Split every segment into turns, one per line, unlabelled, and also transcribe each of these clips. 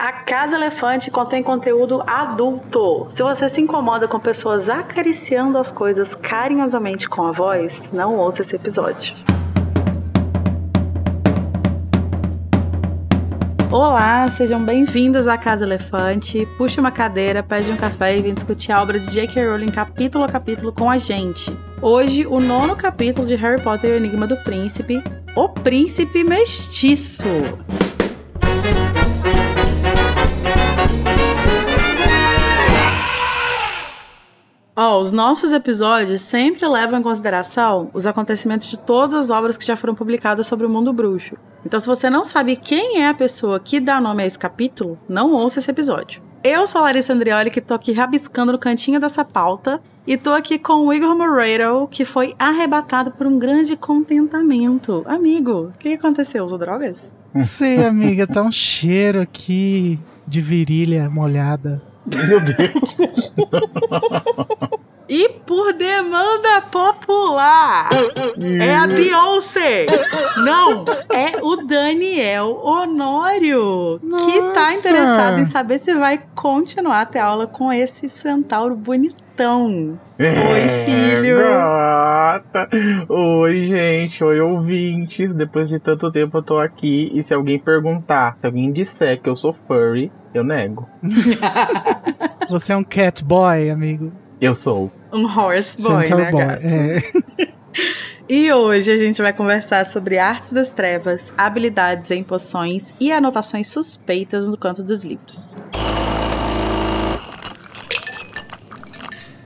A Casa Elefante contém conteúdo adulto. Se você se incomoda com pessoas acariciando as coisas carinhosamente com a voz, não ouça esse episódio. Olá, sejam bem-vindos à Casa Elefante. Puxe uma cadeira, pede um café e vem discutir a obra de J.K. Rowling capítulo a capítulo com a gente. Hoje, o nono capítulo de Harry Potter e o Enigma do Príncipe, O Príncipe Mestiço. Ó, os nossos episódios sempre levam em consideração os acontecimentos de todas as obras que já foram publicadas sobre o mundo bruxo. Então, se você não sabe quem é a pessoa que dá nome a esse capítulo, não ouça esse episódio. Eu sou a Larissa Andrioli, que tô aqui rabiscando no cantinho dessa pauta. E tô aqui com o Igor Moreiro, que foi arrebatado por um grande contentamento. Amigo, o que aconteceu? Usou drogas?
Sim, amiga, tá um cheiro aqui de virilha molhada.
Meu Deus.
E por demanda popular, é a Beyoncé. Não, é o Daniel Honório, que tá
Nossa.
interessado em saber se vai continuar até aula com esse centauro bonitão. Oi, filho.
É, Gata. Oi, gente. Oi, ouvintes. Depois de tanto tempo eu tô aqui. E se alguém perguntar, se alguém disser que eu sou furry, eu nego.
Você é um cat boy, amigo.
Eu sou.
Um horse boy,
Centaur
né,
boy.
gato?
É.
E hoje a gente vai conversar sobre artes das trevas, habilidades em poções e anotações suspeitas no canto dos livros.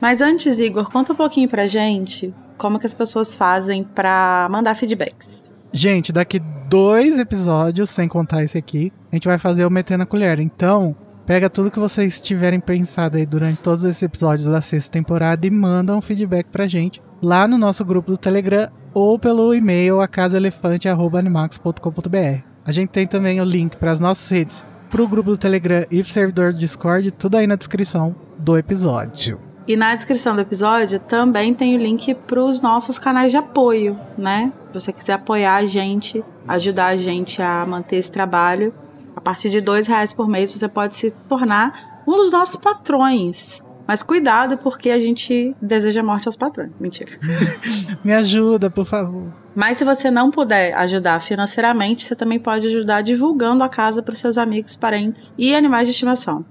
Mas antes, Igor, conta um pouquinho pra gente como que as pessoas fazem pra mandar feedbacks.
Gente, daqui dois episódios, sem contar esse aqui, a gente vai fazer o Meter na Colher. Então, pega tudo que vocês tiverem pensado aí durante todos esses episódios da sexta temporada e manda um feedback pra gente lá no nosso grupo do Telegram ou pelo e-mail acasaelefante.animax.com.br. A gente tem também o link para as nossas redes, pro grupo do Telegram e servidor do Discord, tudo aí na descrição do episódio.
E na descrição do episódio também tem o link para os nossos canais de apoio, né? Se você quiser apoiar a gente, ajudar a gente a manter esse trabalho, a partir de dois reais por mês você pode se tornar um dos nossos patrões. Mas cuidado, porque a gente deseja morte aos patrões. Mentira.
Me ajuda, por favor.
Mas se você não puder ajudar financeiramente, você também pode ajudar divulgando a casa para os seus amigos, parentes e animais de estimação.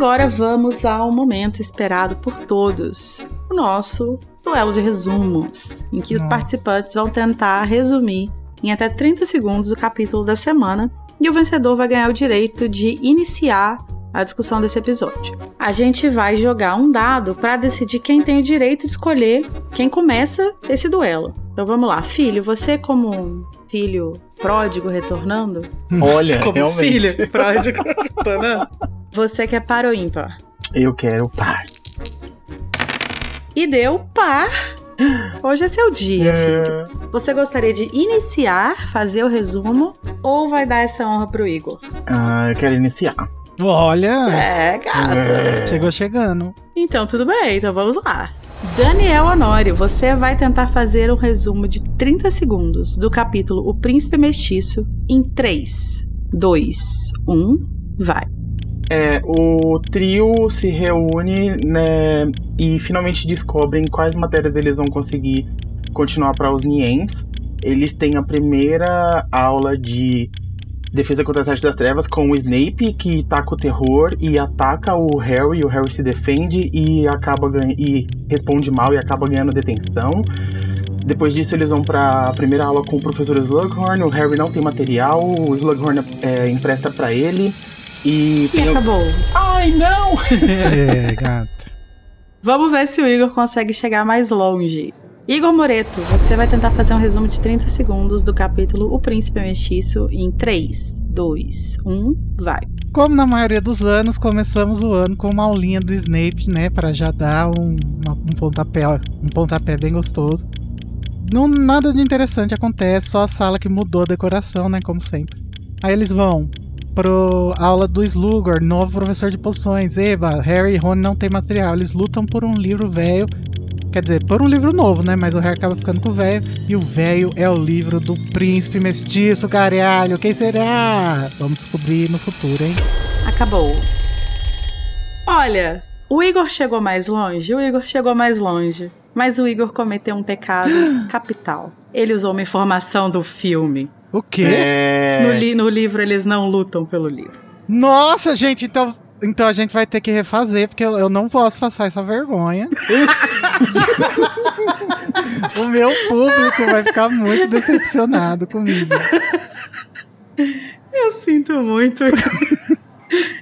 Agora vamos ao momento esperado por todos: o nosso duelo de resumos, em que os
Nossa.
participantes vão tentar resumir em até 30 segundos o capítulo da semana e o vencedor vai ganhar o direito de iniciar a discussão desse episódio. A gente vai jogar um dado para decidir quem tem o direito de escolher quem começa esse duelo. Então vamos lá, filho, você como um filho pródigo retornando,
Olha,
como
realmente.
filho pródigo retornando, você quer par ou ímpar?
Eu quero par.
E deu par. Hoje é seu dia, filho.
É,
Você gostaria de iniciar, fazer o resumo, ou vai dar essa honra pro Igor?
Ah, eu quero iniciar.
Olha,
É, gato.
É.
chegou chegando.
Então, tudo bem, então vamos lá. Daniel Honório, você vai tentar fazer um resumo de 30 segundos do capítulo O Príncipe Mestiço em 3, 2, 1, vai.
É, o trio se reúne, né, e finalmente descobrem quais matérias eles vão conseguir continuar para os Niens. Eles têm a primeira aula de defesa contra as artes das trevas com o Snape, que taca o terror e ataca o Harry, o Harry se defende e acaba e responde mal e acaba ganhando detenção. Depois disso, eles vão para a primeira aula com o professor Slughorn. O Harry não tem material, o Slughorn é, empresta para ele. E
E acabou.
Ai, não!
É, gata.
Vamos ver se o Igor consegue chegar mais longe. Igor Moreto, você vai tentar fazer um resumo de 30 segundos do capítulo O Príncipe Mestiço em 3, 2, 1, vai.
Como na maioria dos anos, começamos o ano com uma aulinha do Snape, né? Pra já dar um, uma- um, pontapé, um pontapé bem gostoso. Não, nada de interessante acontece, só a sala que mudou a decoração, né? Como sempre. Aí eles vão pro aula do Slughorn, novo professor de poções. Eba, Harry e Rony não tem material. Eles lutam por um livro velho Quer dizer, por um livro novo, né? Mas o Harry acaba ficando com o velho. E o velho é o livro do príncipe mestiço, caralho. Quem será? Vamos descobrir no futuro, hein?
Acabou. Olha, o Igor chegou mais longe, o Igor chegou mais longe. Mas o Igor cometeu um pecado capital. Ele usou uma informação do filme.
O quê?
É...
No, li no livro, eles não lutam pelo livro.
Nossa, gente, então, então a gente vai ter que refazer, porque eu, eu não posso passar essa vergonha. o meu público vai ficar muito decepcionado comigo.
Eu sinto muito.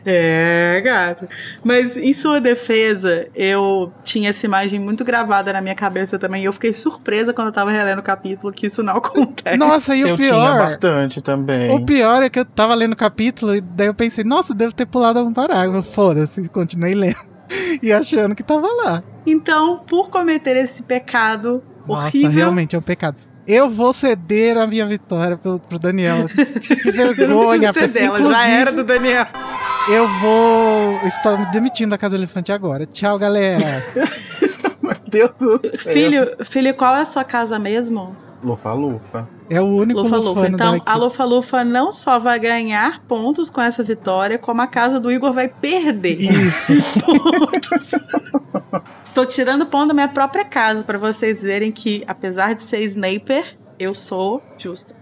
É, gato. Mas em sua defesa, eu tinha essa imagem muito gravada na minha cabeça também. E eu fiquei surpresa quando eu tava relendo o capítulo que isso não acontece.
Nossa, e o
eu tinha
pior.
bastante também.
O pior é que eu tava lendo o capítulo e daí eu pensei, nossa, devo ter pulado algum parágrafo. Foda-se, continuei lendo. E achando que tava lá.
Então, por cometer esse pecado
Nossa,
horrível.
realmente é um pecado. Eu vou ceder a minha vitória pro, pro Daniel. Que
Eu não
vergonha.
ser dela, já era do Daniel.
Eu vou. Estou me demitindo da Casa do Elefante agora. Tchau, galera.
Meu Deus do céu.
Filho, filho, qual é a sua casa mesmo?
Lufa, lufa.
É o único
Lufa Lufa. Então,
daqui.
a Lufa Lufa não só vai ganhar pontos com essa vitória, como a casa do Igor vai perder
Isso.
pontos. Estou tirando ponto da minha própria casa para vocês verem que, apesar de ser Snaper, eu sou justa.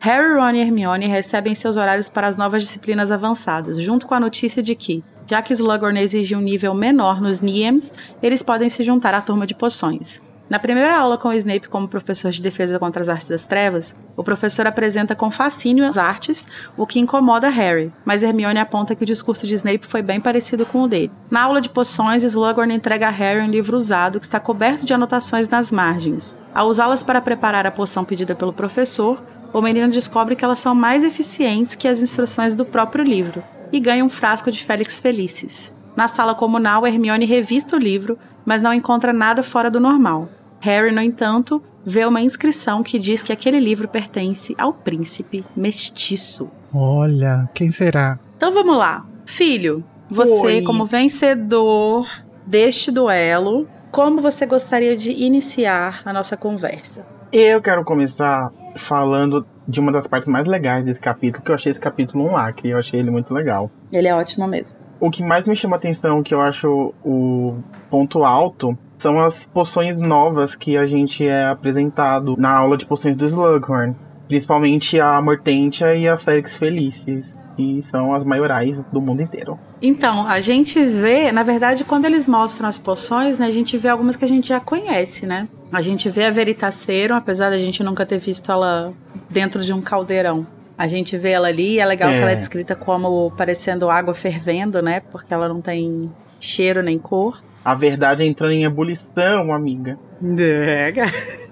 Harry, Ron e Hermione recebem seus horários para as novas disciplinas avançadas, junto com a notícia de que, já que Slughorn exige um nível menor nos NIEMs, eles podem se juntar à turma de poções. Na primeira aula com o Snape como professor de defesa contra as artes das trevas, o professor apresenta com fascínio as artes, o que incomoda Harry, mas Hermione aponta que o discurso de Snape foi bem parecido com o dele. Na aula de poções, Slughorn entrega a Harry um livro usado que está coberto de anotações nas margens. Ao usá-las para preparar a poção pedida pelo professor, o menino descobre que elas são mais eficientes que as instruções do próprio livro e ganha um frasco de Félix Felicis. Na sala comunal, Hermione revista o livro, mas não encontra nada fora do normal. Harry, no entanto, vê uma inscrição que diz que aquele livro pertence ao príncipe mestiço.
Olha, quem será?
Então vamos lá. Filho, você,
Oi.
como vencedor deste duelo, como você gostaria de iniciar a nossa conversa?
Eu quero começar falando de uma das partes mais legais desse capítulo, que eu achei esse capítulo um lacre, eu achei ele muito legal.
Ele é ótimo mesmo.
O que mais me chama atenção, que eu acho o ponto alto, são as poções novas que a gente é apresentado na aula de poções do Slughorn. Principalmente a Mortentia e a Félix Felicis, que são as maiorais do mundo inteiro.
Então, a gente vê, na verdade, quando eles mostram as poções, né, a gente vê algumas que a gente já conhece, né? A gente vê a Veritaserum, apesar da gente nunca ter visto ela dentro de um caldeirão. A gente vê ela ali, e é legal
É.
que ela é descrita como parecendo água fervendo, né? Porque ela não tem cheiro nem cor.
A verdade é entrando em ebulição, amiga.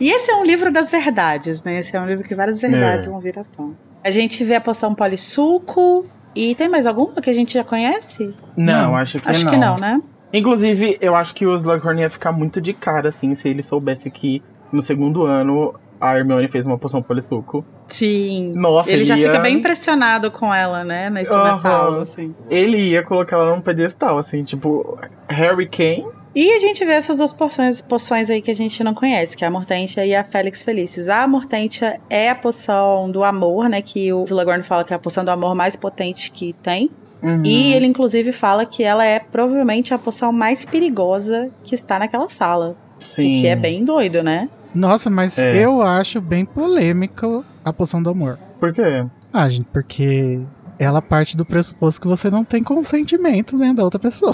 E esse é um livro das verdades, né? Esse é um livro que várias verdades
É.
vão vir à tona. A gente vê a poção polissuco. E tem mais alguma que a gente já conhece?
Não,
Não,
acho que
Acho
não.
que não, né?
Inclusive, eu acho que o Slughorn ia ficar muito de cara, assim, se ele soubesse que no segundo ano a Hermione fez uma poção polissuco.
Sim.
Nossa,
ele já
ia-
fica bem impressionado com ela, né? Nesse, nessa
Aham.
aula, assim.
Ele ia colocar ela num pedestal, assim, tipo, Harry Kane.
E a gente vê essas duas poções, poções aí que a gente não conhece, que é a Mortentia e a Félix Felicis. A Mortentia é a poção do amor, né? Que o Slughorn fala que é a poção do amor mais potente que tem.
Uhum.
E ele, inclusive, fala que ela é provavelmente a poção mais perigosa que está naquela sala.
Sim.
O que é bem doido, né?
Nossa, mas
É.
eu acho bem polêmico a poção do amor.
Por quê?
Ah, gente, porque ela parte do pressuposto que você não tem consentimento, né, da outra pessoa.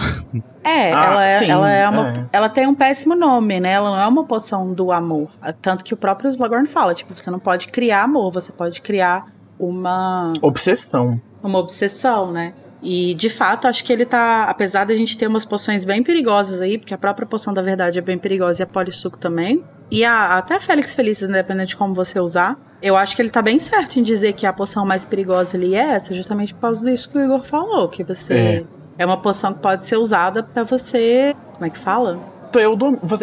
É,
Ah,
ela, é,
sim,
ela é uma.
é.
Ela tem um péssimo nome, né? Ela não é uma poção do amor. Tanto que o próprio Slughorn fala, tipo, você não pode criar amor, você pode criar uma,
Obsessão.
uma obsessão, né? E de fato, acho que ele tá. Apesar da gente ter umas poções bem perigosas aí, porque a própria poção da verdade é bem perigosa e a polissuco também. E a, até a Félix Felicis, independente de como você usar. Eu acho que ele tá bem certo em dizer que a poção mais perigosa ali é essa, justamente por causa disso que o Igor falou, que você. É, uma poção que pode ser usada pra você. Como é que fala?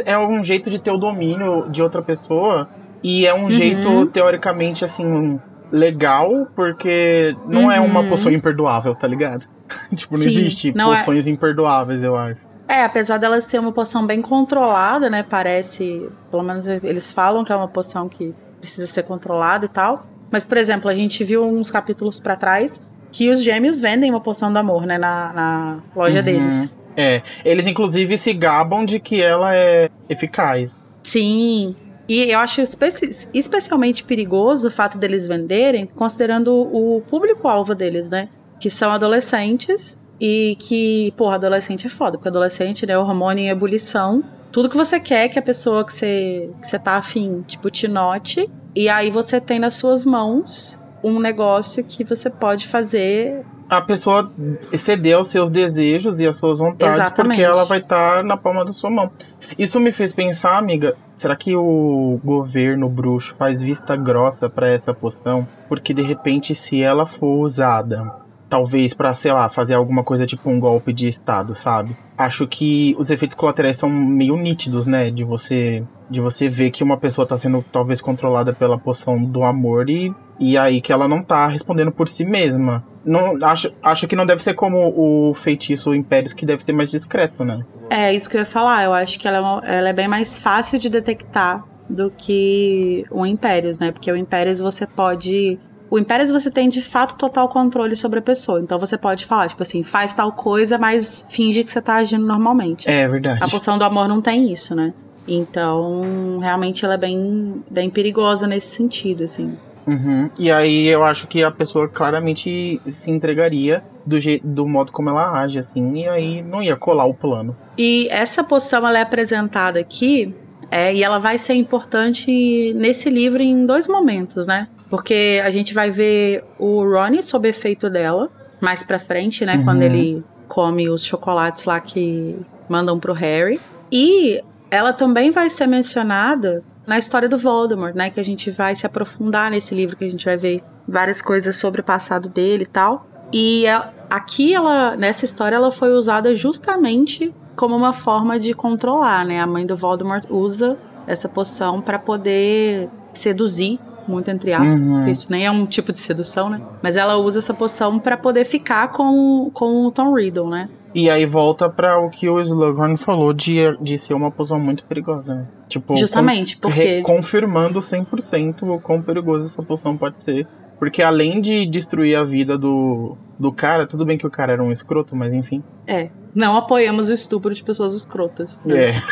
É um jeito de ter o domínio de outra pessoa. E é um
Uhum.
jeito, teoricamente, assim, legal, porque não uhum. é uma uhum. poção imperdoável, tá ligado? tipo, não Sim, existe não é. poções é... imperdoáveis, eu acho.
É, apesar dela ser uma poção bem controlada, né? Parece. Pelo menos eles falam que é uma poção que precisa ser controlada e tal. Mas, por exemplo, a gente viu uns capítulos para trás que os gêmeos vendem uma poção do amor, né? Na, na loja uhum. deles.
É. Eles, inclusive, se gabam de que ela é eficaz.
Sim. E eu acho espe especialmente perigoso o fato deles venderem, considerando o público-alvo deles, né? Que são adolescentes e que, porra, adolescente é foda, porque adolescente, né, o hormônio em ebulição. Tudo que você quer que a pessoa que você, que você tá afim, tipo, te note. E aí você tem nas suas mãos um negócio que você pode fazer
a pessoa exceder aos seus desejos e às suas vontades, Exatamente. porque ela vai estar tá na palma da sua mão. Isso me fez pensar, amiga, será que o governo bruxo faz vista grossa para essa poção? Porque de repente, se ela for usada talvez para sei lá, fazer alguma coisa tipo um golpe de estado, sabe? Acho que os efeitos colaterais são meio nítidos, né, de você de você ver que uma pessoa tá sendo talvez controlada pela poção do amor e e aí que ela não tá respondendo por si mesma. Não, acho, acho que não deve ser como o feitiço Impérios, que deve ser mais discreto, né?
É, isso que eu ia falar. Eu acho que ela é, uma, ela é bem mais fácil de detectar do que o Impérios, né? Porque o Impérios você pode o Impérios você tem de fato total controle sobre a pessoa. Então você pode falar, tipo assim, faz tal coisa, mas finge que você tá agindo normalmente.
É verdade.
A poção do amor não tem isso, né? Então, realmente ela é bem, bem perigosa nesse sentido, assim.
Uhum. E aí eu acho que a pessoa claramente se entregaria do, jeito, do modo como ela age, assim, e aí não ia colar o plano.
E essa poção ela é apresentada aqui, é, e ela vai ser importante nesse livro em dois momentos, né? Porque a gente vai ver o Ronnie sob efeito dela mais pra frente, né? Uhum. Quando ele come os chocolates lá que mandam pro Harry. E ela também vai ser mencionada na história do Voldemort, né? Que a gente vai se aprofundar nesse livro, que a gente vai ver várias coisas sobre o passado dele e tal. E aqui ela, nessa história, ela foi usada justamente como uma forma de controlar, né? A mãe do Voldemort usa essa poção para poder seduzir muito entre aspas, uhum. isso nem é um tipo de sedução, né? Mas ela usa essa poção para poder ficar com, com o Tom Riddle, né?
E aí volta para o que o Slughorn falou de, de ser uma poção muito perigosa, né?
Tipo, Justamente, com, porque...
confirmando 100% o quão perigosa essa poção pode ser. Porque além de destruir a vida do, do cara, tudo bem que o cara era um escroto, mas enfim.
É. Não apoiamos o estupro de pessoas escrotas.
Né? É.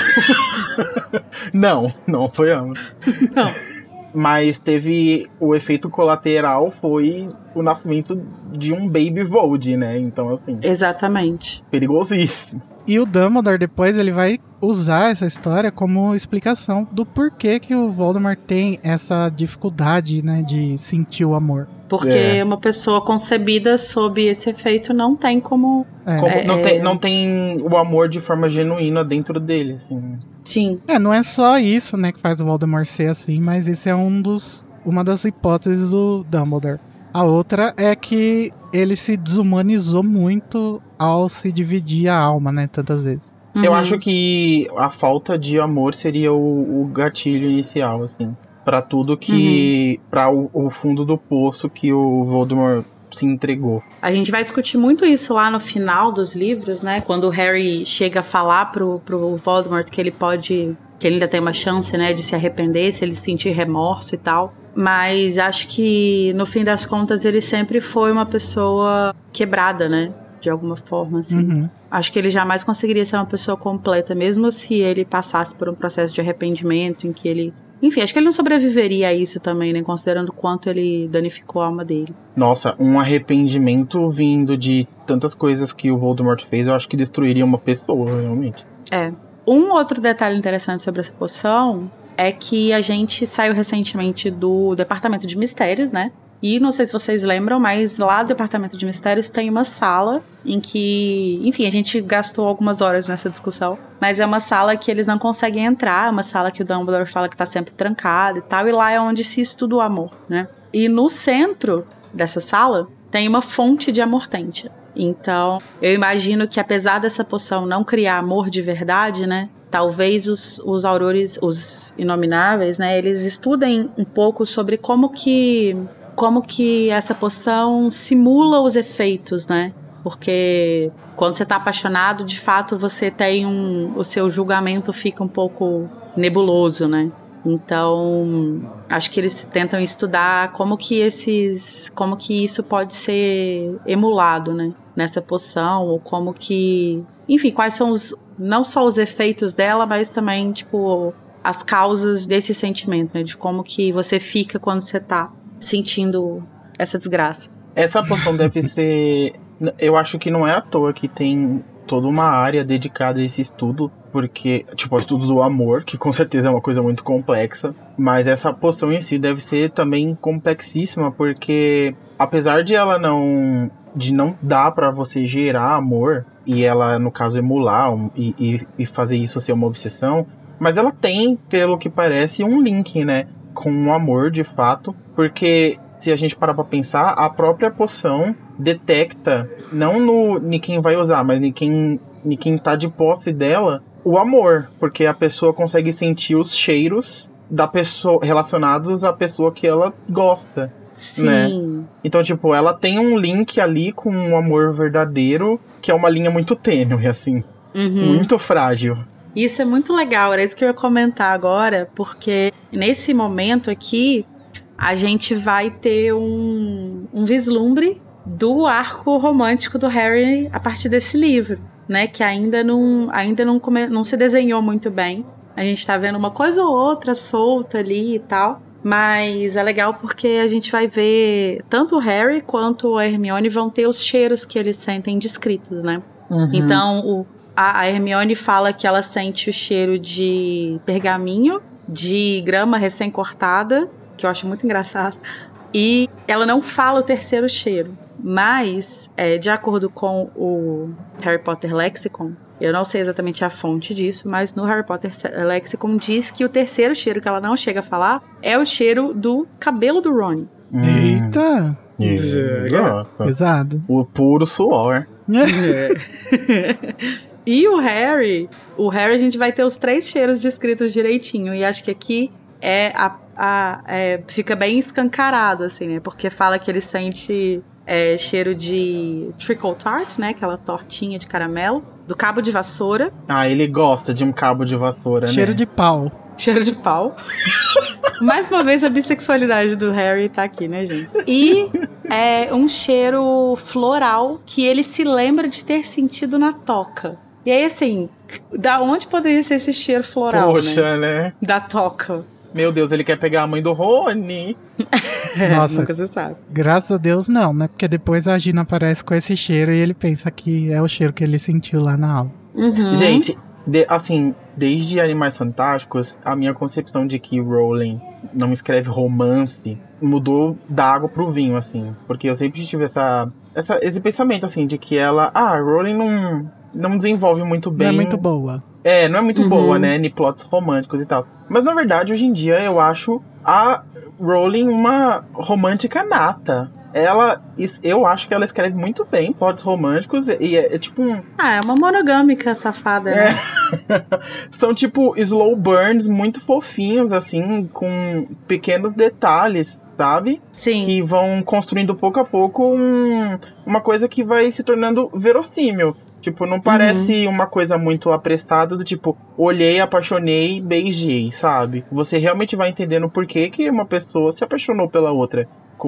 não, não apoiamos.
Não
mas teve o efeito colateral foi o nascimento de um baby Vold, né? Então assim.
Exatamente.
Perigosíssimo.
E o Dumbledore depois ele vai usar essa história como explicação do porquê que o Voldemort tem essa dificuldade, né, de sentir o amor.
Porque é. uma pessoa concebida sob esse efeito não tem como.
É. como é, não, tem, é. não tem o amor de forma genuína dentro dele, assim.
Sim.
É, não é só isso, né, que faz o Voldemort ser assim, mas isso é um dos, uma das hipóteses do Dumbledore. A outra é que ele se desumanizou muito ao se dividir a alma, né, tantas vezes.
Uhum. Eu acho que a falta de amor seria o, o gatilho inicial, assim, para tudo que, uhum. para o, o fundo do poço que o Voldemort se entregou.
A gente vai discutir muito isso lá no final dos livros, né? Quando o Harry chega a falar pro, pro Voldemort que ele pode. que ele ainda tem uma chance, né, de se arrepender, se ele sentir remorso e tal. Mas acho que no fim das contas ele sempre foi uma pessoa quebrada, né? De alguma forma, assim. Uhum. Acho que ele jamais conseguiria ser uma pessoa completa, mesmo se ele passasse por um processo de arrependimento em que ele enfim, acho que ele não sobreviveria a isso também, né? Considerando o quanto ele danificou a alma dele.
Nossa, um arrependimento vindo de tantas coisas que o Voldemort fez, eu acho que destruiria uma pessoa, realmente.
É. Um outro detalhe interessante sobre essa poção é que a gente saiu recentemente do Departamento de Mistérios, né? E não sei se vocês lembram, mas lá do Departamento de Mistérios tem uma sala em que, enfim, a gente gastou algumas horas nessa discussão, mas é uma sala que eles não conseguem entrar, é uma sala que o Dumbledore fala que tá sempre trancada e tal, e lá é onde se estuda o amor, né? E no centro dessa sala tem uma fonte de amortente. Então, eu imagino que apesar dessa poção não criar amor de verdade, né? Talvez os, os aurores, os inomináveis, né? Eles estudem um pouco sobre como que como que essa poção simula os efeitos, né? Porque quando você tá apaixonado, de fato você tem um. O seu julgamento fica um pouco nebuloso, né? Então, acho que eles tentam estudar como que esses, como que isso pode ser emulado, né, nessa poção ou como que, enfim, quais são os não só os efeitos dela, mas também tipo as causas desse sentimento, né, de como que você fica quando você tá sentindo essa desgraça.
Essa poção deve ser, eu acho que não é à toa que tem toda uma área dedicada a esse estudo, porque, tipo, o estudo do amor, que com certeza é uma coisa muito complexa, mas essa poção em si deve ser também complexíssima, porque apesar de ela não de não dar para você gerar amor e ela no caso emular um, e, e, fazer isso ser uma obsessão, mas ela tem, pelo que parece, um link, né, com o amor de fato, porque se a gente parar pra pensar, a própria poção detecta, não no em quem vai usar, mas em quem, em quem tá de posse dela, o amor, porque a pessoa consegue sentir os cheiros da pessoa relacionados à pessoa que ela gosta.
Sim.
Né? Então, tipo, ela tem um link ali com um amor verdadeiro, que é uma linha muito tênue, assim. Uhum. Muito frágil.
Isso é muito legal, era isso que eu ia comentar agora, porque nesse momento aqui a gente vai ter um, um vislumbre do arco romântico do Harry a partir desse livro, né? Que ainda não, ainda não, come, não se desenhou muito bem. A gente tá vendo uma coisa ou outra solta ali e tal. Mas é legal porque a gente vai ver tanto o Harry quanto a Hermione vão ter os cheiros que eles sentem descritos, né? Uhum. Então o, a, a Hermione fala que ela sente o cheiro de pergaminho, de grama recém-cortada, que eu acho muito engraçado. E ela não fala o terceiro cheiro. Mas, é, de acordo com o Harry Potter Lexicon, eu não sei exatamente a fonte disso, mas no Harry Potter Lexicon diz que o terceiro cheiro que ela não chega a falar é o cheiro do cabelo do Ron.
Hum. Eita!
É.
Pesado.
O puro suor.
É. e o Harry, o Harry a gente vai ter os três cheiros descritos direitinho. E acho que aqui é a, a é, fica bem escancarado, assim, né? Porque fala que ele sente é, cheiro de trickle tart, né? Aquela tortinha de caramelo. Do cabo de vassoura.
Ah, ele gosta de um cabo de vassoura,
cheiro
né?
de pau.
Cheiro de pau. Mais uma vez a bissexualidade do Harry tá aqui, né, gente? E é um cheiro floral que ele se lembra de ter sentido na toca. E aí, assim, da onde poderia ser esse cheiro floral?
Poxa,
né?
né?
Da toca.
Meu Deus, ele quer pegar a mãe do Rony.
é, Nossa, nunca se sabe.
Graças a Deus não, né? Porque depois a Gina aparece com esse cheiro e ele pensa que é o cheiro que ele sentiu lá na aula.
Uhum.
Gente, de, assim, desde Animais Fantásticos, a minha concepção de que Rowling não escreve romance mudou da água pro vinho, assim. Porque eu sempre tive essa, essa, esse pensamento, assim, de que ela. Ah, Rowling não, não desenvolve muito bem.
Não é muito boa.
É, não é muito uhum. boa, né? Em plots românticos e tal. Mas na verdade, hoje em dia, eu acho a Rowling uma romântica nata. Ela, eu acho que ela escreve muito bem plots românticos e é, é tipo um.
Ah, é uma monogâmica safada, né?
É. São tipo slow burns muito fofinhos, assim, com pequenos detalhes sabe?
Sim.
Que vão construindo pouco a pouco um, uma coisa que vai se tornando verossímil. Tipo, não parece uhum. uma coisa muito apressada do tipo, olhei, apaixonei, beijei, sabe? Você realmente vai entendendo por que, que uma pessoa se apaixonou pela outra.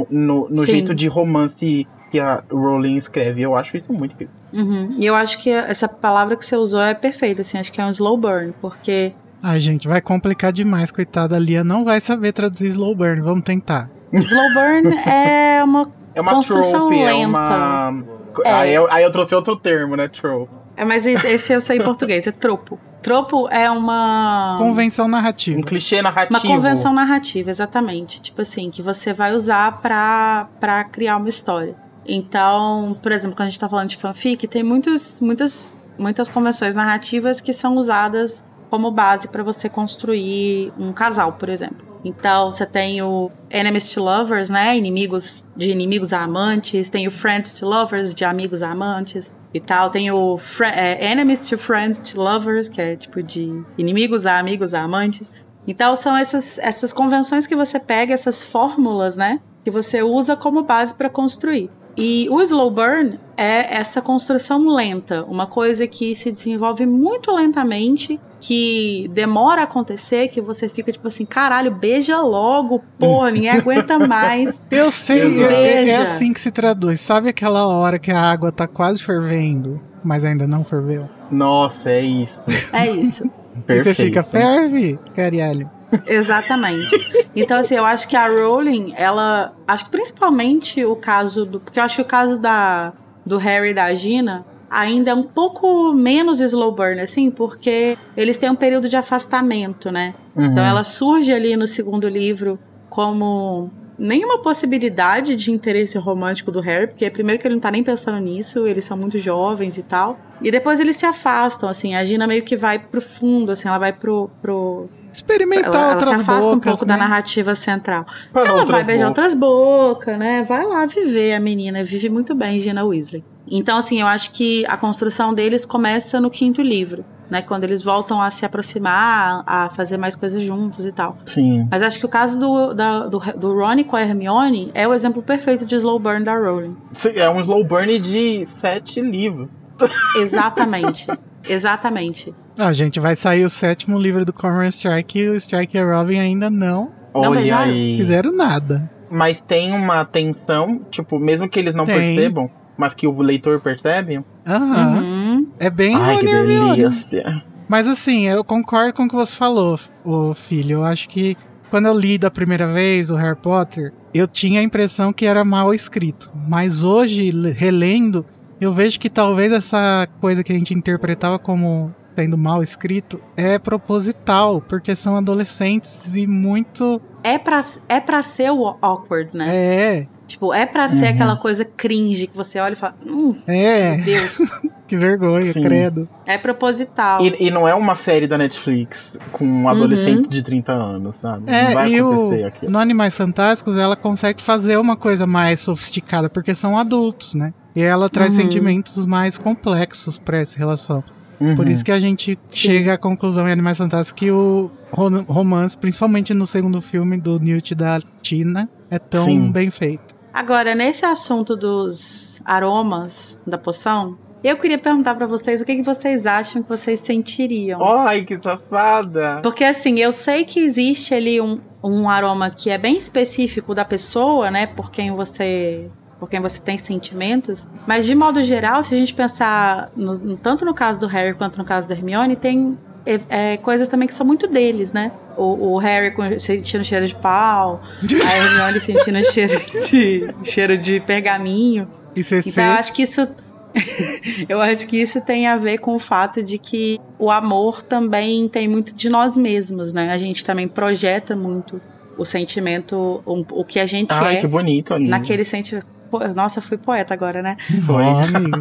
No, no jeito de romance que a Rowling escreve. Eu acho isso muito incrível.
Uhum. E eu acho que essa palavra que você usou é perfeita, assim, acho que é um slow burn, porque.
Ai, gente, vai complicar demais, coitada. A Lia não vai saber traduzir slow burn. Vamos tentar.
Slow burn é uma.
É uma
construção
trope,
lenta.
é uma é. Aí, eu, aí eu trouxe outro termo, né? Trope.
É, mas esse eu sei em português, é tropo. Tropo é uma.
Convenção narrativa.
Um clichê narrativo.
Uma convenção narrativa, exatamente. Tipo assim, que você vai usar pra, pra criar uma história. Então, por exemplo, quando a gente tá falando de fanfic, tem muitos, muitas, muitas convenções narrativas que são usadas como base para você construir um casal, por exemplo. Então, você tem o Enemies to Lovers, né? Inimigos de inimigos a amantes. Tem o Friends to Lovers, de amigos a amantes e tal. Tem o é, Enemies to Friends to Lovers, que é tipo de inimigos a amigos a amantes. Então, são essas, essas convenções que você pega, essas fórmulas, né? que você usa como base para construir. E o slow burn é essa construção lenta, uma coisa que se desenvolve muito lentamente, que demora a acontecer, que você fica tipo assim, caralho, beija logo, porra, ninguém aguenta mais.
Eu sei, é, é
Beija.
assim que se traduz. Sabe aquela hora que a água tá quase fervendo, mas ainda não ferveu?
Nossa, é isso.
É isso.
E
Perfeito.
você fica, ferve, carialho.
Exatamente. Então, assim, eu acho que a Rowling, ela. Acho que principalmente o caso do. Porque eu acho que o caso da, do Harry e da Gina ainda é um pouco menos slow burn, assim, porque eles têm um período de afastamento, né?
Uhum.
Então ela surge ali no segundo livro como nenhuma possibilidade de interesse romântico do Harry, porque primeiro que ele não tá nem pensando nisso, eles são muito jovens e tal. E depois eles se afastam, assim, a Gina meio que vai pro fundo, assim, ela vai pro. pro
Experimentar
ela, ela
outras
se afasta
bocas,
um pouco
né?
da narrativa central.
Para
ela vai beijar
bocas.
outras bocas, né? Vai lá viver a menina, vive muito bem, Gina Weasley. Então, assim, eu acho que a construção deles começa no quinto livro, né? Quando eles voltam a se aproximar, a fazer mais coisas juntos e tal.
Sim.
Mas acho que o caso do, da- do, do Ron com a Hermione é o exemplo perfeito de slow burn da Rowling.
Sim, É um slow burn de sete livros.
Exatamente. Exatamente.
Ah, gente, vai sair o sétimo livro do Cormoran Strike e o Strike e a Robin ainda não
Não beijaram?
aí.
fizeram nada.
Mas tem uma tensão, tipo, mesmo que eles não
Tem.
percebam, mas que o leitor percebe.
Aham.
Uhum.
É bem
Ai, que delícia.
Mas assim, eu concordo com o que você falou, o filho. Eu acho que quando eu li da primeira vez o Harry Potter, eu tinha a impressão que era mal escrito. Mas hoje, le- relendo, eu vejo que talvez essa coisa que a gente interpretava como sendo mal escrito é proposital, porque são adolescentes e muito.
É pra, é pra ser o awkward, né?
É,
Tipo, é pra ser
Uhum.
aquela coisa cringe que você olha e fala, hum,
é.
meu Deus.
Que vergonha,
Sim.
credo.
é proposital.
E, e não é uma série da Netflix com adolescentes de 30 anos, sabe? não
É,
vai
e o,
acontecer aquilo.
no Animais Fantásticos ela consegue fazer uma coisa mais sofisticada, porque são adultos, né? E ela traz
Uhum.
sentimentos mais complexos pra essa relação.
Uhum.
Por isso que a gente
Sim.
chega à conclusão em Animais Fantásticos que o ro- romance, principalmente no segundo filme do Newt e da Tina, é tão
Sim.
bem feito.
Agora, nesse assunto dos aromas da poção, eu queria perguntar pra vocês o que, que vocês acham que vocês sentiriam.
Ai, que safada!
Porque assim, eu sei que existe ali um, um aroma que é bem específico da pessoa, né? Por quem você. Por quem você tem sentimentos. Mas de modo geral, se a gente pensar no- tanto no caso do Harry quanto no caso da Hermione, tem é, é, coisas também que são muito deles, né? O, o Harry sentindo cheiro de pau, a Hermione sentindo cheiro de, cheiro de pergaminho.
E CC,
Então eu acho que isso. eu acho que isso tem a ver com o fato de que o amor também tem muito de nós mesmos, né? A gente também projeta muito o sentimento, o, o que a gente
Ai,
é
que bonito, Aline.
naquele sentimento. Nossa, fui poeta agora, né?
Foi.
Amigo.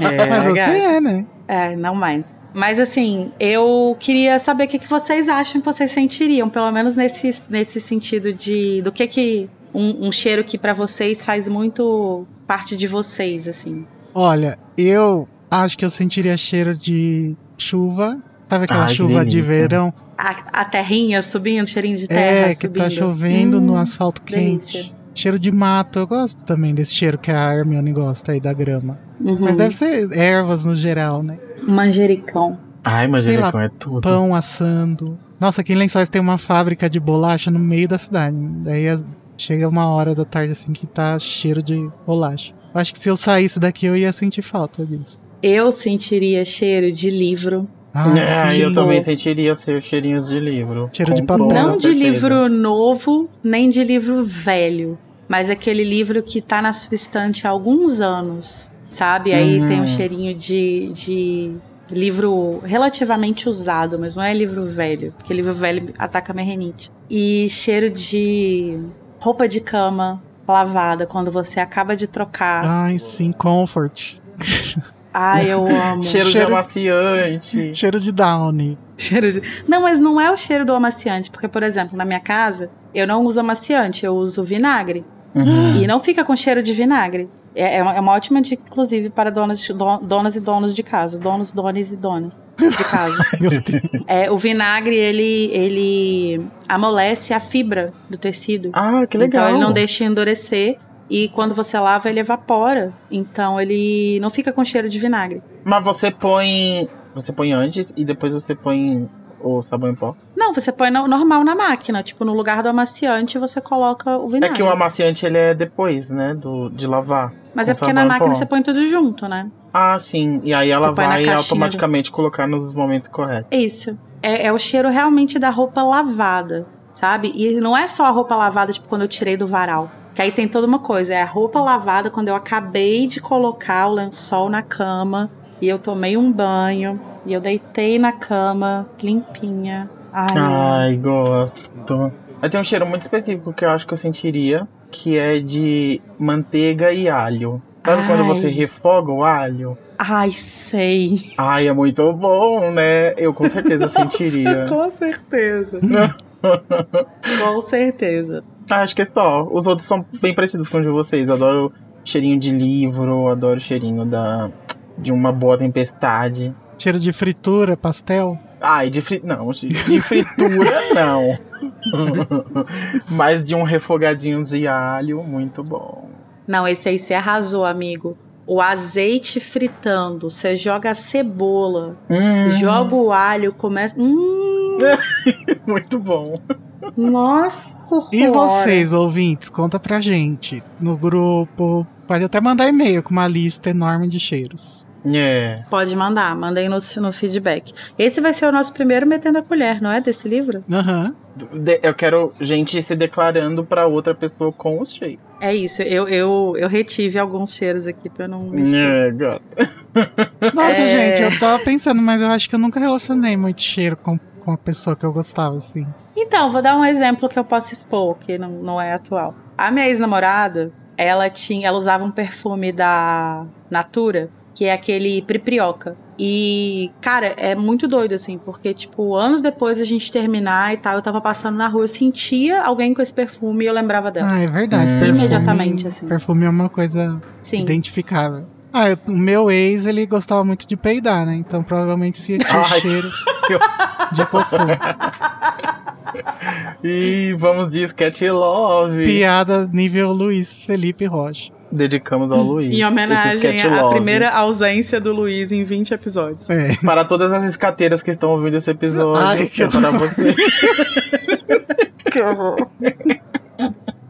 É,
Mas você
gata.
é, né?
É, não mais. Mas assim, eu queria saber o que, que vocês acham que vocês sentiriam, pelo menos nesse, nesse sentido de do que que um, um cheiro que pra vocês faz muito parte de vocês, assim.
Olha, eu acho que eu sentiria cheiro de chuva. Sabe aquela
Ai,
chuva de verão?
A, a terrinha subindo, cheirinho de terra
É, que
subindo.
tá chovendo no
Hum,
asfalto quente.
delícia.
Cheiro de mato, eu gosto também desse cheiro que a Hermione gosta aí da grama.
uhum.
Mas deve ser ervas no geral, né?
Manjericão.
Ai, manjericão é tudo.
Pão assando. Nossa, aqui em Lençóis tem uma fábrica de bolacha no meio da cidade. Daí chega uma hora da tarde assim que tá cheiro de bolacha. Eu Acho que se eu saísse daqui eu ia sentir falta disso.
Eu sentiria cheiro de livro.
Ah,
É,
sim.
eu também sentiria ser cheirinhos de livro.
Cheiro de papel.
Não de
certeza.
livro novo, nem de livro velho. Mas aquele livro que tá na sua estante há alguns anos. Sabe? Aí
Uhum.
tem um cheirinho de, de livro relativamente usado, mas não é livro velho. Porque livro velho ataca minha renite. E cheiro de roupa de cama lavada quando você acaba de trocar.
Ai, sim, comfort.
Ai, eu amo.
Cheiro,
Cheiro-
de amaciante.
Cheiro de Downy.
Cheiro de... Não, mas não é o cheiro do amaciante, porque, por exemplo, na minha casa, eu não uso amaciante, eu uso vinagre.
Uhum.
E não fica com cheiro de vinagre. É, é uma, é uma ótima dica, inclusive, para donas, de- do- donas e donos de casa. Donos, dones e donas de casa. é, o vinagre, ele, ele amolece a fibra do tecido.
Ah, que legal.
Então ele não deixa endurecer. E quando você lava, ele evapora. Então ele não fica com cheiro de vinagre.
Mas você põe. Você põe antes e depois você põe o sabão em pó.
Não, você põe no- normal na máquina. Tipo, no lugar do amaciante, você coloca o
É
vinagre.
que o amaciante ele é depois, né? Do, de lavar.
Mas é porque na máquina você põe tudo junto, né?
Ah, sim. E aí ela vai automaticamente colocar nos momentos corretos.
Isso. É, é o cheiro realmente da roupa lavada, sabe? E não é só a roupa lavada, tipo, quando eu tirei do varal. Que aí tem toda uma coisa. É a roupa lavada quando eu acabei de colocar o lençol na cama. E eu tomei um banho. E eu deitei na cama, limpinha. Ai,
Ai, gosto. Mas tem um cheiro muito específico que eu acho que eu sentiria, que é de manteiga e alho. Sabe quando
Ai.
você refoga o alho?
ai, sei.
Ai, é muito bom, né? Eu com certeza sentiria.
Com certeza. Com certeza.
Ah, acho que é só. Os outros são bem parecidos com os de vocês. Adoro cheirinho de livro, adoro cheirinho da de uma boa tempestade.
Cheiro de fritura, pastel.
Ai, de fri... não, de de fritura não. Mas de um refogadinho de alho, muito bom.
Não, esse aí você arrasou, amigo. O azeite fritando, você joga a cebola,
Hum,
joga o alho, começa. Hum,
muito bom.
nossa
E
senhora.
vocês, ouvintes, conta pra gente no grupo. Pode até mandar e-mail com uma lista enorme de cheiros.
É.
Pode mandar, mandei no, no feedback. Esse vai ser o nosso primeiro Metendo a Colher, não é? Desse livro?
Aham.
De- Eu quero gente se declarando pra outra pessoa com os cheiros.
É isso, eu, eu, eu retive alguns cheiros aqui pra não me.
É, gata.
Nossa,
É.
gente, eu tava pensando, mas eu acho que eu nunca relacionei muito cheiro com, com a pessoa que eu gostava, assim.
Então, vou dar um exemplo que eu posso expor, que não, não é atual. A minha ex-namorada, ela tinha, ela usava um perfume da Natura, que é aquele priprioca. E, cara, é muito doido, assim, porque, tipo, anos depois da gente terminar e tal, eu tava passando na rua, eu sentia alguém com esse perfume e eu lembrava dela.
Ah, é verdade.
Hum.
Perfume,
Imediatamente, assim.
Perfume é uma coisa
Sim.
identificável. Ah, eu- o meu ex, ele gostava muito de peidar, né? Então provavelmente se tinha
Ai.
cheiro de cocô.
E vamos de Sketch Love.
Piada nível Luiz Felipe Rocha.
Dedicamos ao Luiz.
Em homenagem à
Love.
primeira ausência do Luiz em 20 episódios.
É.
Para todas as escateiras que estão ouvindo esse episódio,
Ai, que
é para você.
Que horror.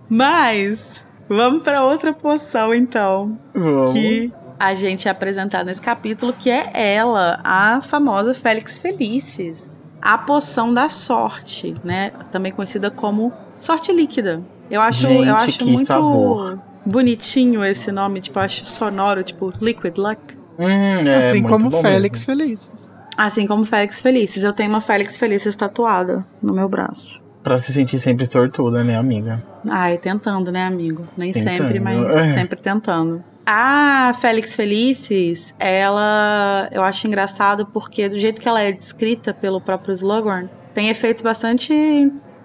Mas, vamos pra outra poção, então.
Vamos.
que a gente é apresentado nesse capítulo, que é ela, a famosa Félix Felicis, a poção da sorte, né? Também conhecida como sorte líquida. Eu acho,
Gente,
eu acho
que
muito
sabor.
Bonitinho esse nome, tipo, eu acho sonoro, tipo Liquid Luck.
Hum, é
assim como
bom
Félix
mesmo.
Feliz.
Assim como Félix Felicis. Eu tenho uma Félix Felicis tatuada no meu braço.
Pra se sentir sempre sortuda, né, amiga?
Ai, tentando, né, amigo? Nem
Tentando.
sempre, mas
É.
sempre tentando. A Félix Felicis, ela eu acho engraçado porque do jeito que ela é descrita pelo próprio Slughorn, tem efeitos bastante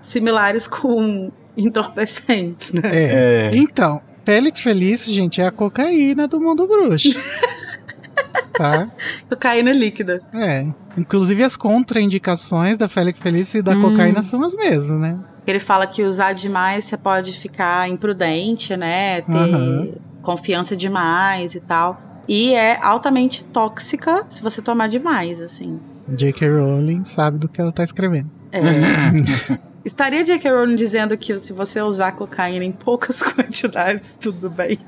similares com entorpecentes, né?
É.
É.
Então, Félix Feliz, gente, é a cocaína do mundo bruxo. tá?
Cocaína líquida.
É. Inclusive as contraindicações da Félix Feliz e da
Hum.
cocaína são as mesmas, né?
Ele fala que usar demais você pode ficar imprudente, né? Ter
Aham.
confiança demais e tal. E é altamente tóxica se você tomar demais, assim.
J.K. Rowling sabe do que ela tá escrevendo.
É. Estaria J.K. Rowling dizendo que se você usar cocaína em poucas quantidades, tudo bem.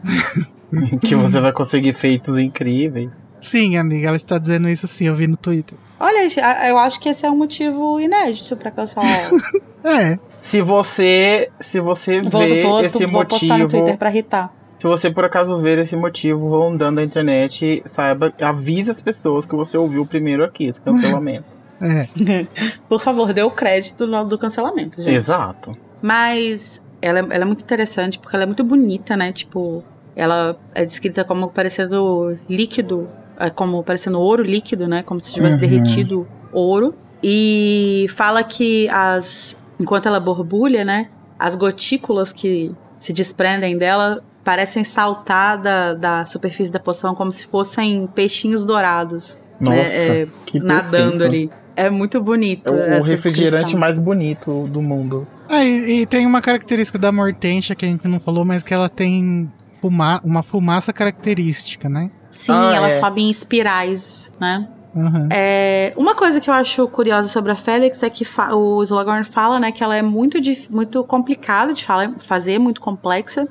que você vai conseguir feitos incríveis.
Sim, amiga, ela está dizendo isso sim, eu vi no Twitter.
Olha, eu acho que esse é um motivo inédito pra cancelar ela.
É,
Se você, se você
Vou,
vê
vou,
esse
vou postar no
motivo,
Twitter pra irritar.
se você por acaso ver esse motivo rondando a internet, saiba, avise as pessoas que você ouviu primeiro aqui, esse cancelamento.
É.
Por favor, dê o crédito no- do cancelamento, gente.
Exato.
Mas ela, é- ela é muito interessante porque ela é muito bonita, né? Tipo, ela é descrita como parecendo líquido, é, como parecendo ouro líquido, né? Como se tivesse
Uhum.
derretido ouro. E fala que as. Enquanto ela borbulha, né? As gotículas que se desprendem dela parecem saltar da, da superfície da poção como se fossem peixinhos dourados. Né?
Nossa,
É,
que
nadando
perfeito.
ali. É muito bonito.
É o
essa
refrigerante
descrição.
mais bonito do mundo.
Ah, e, e tem uma característica da Mortentia que a gente não falou, mas que ela tem fuma uma fumaça característica, né?
Sim,
Ah,
ela
é.
sobe em espirais, né?
Uhum.
É, uma coisa que eu acho curiosa sobre a Félix é que o Slughorn fala, né, que ela é muito, muito complicada de fazer, muito complexa.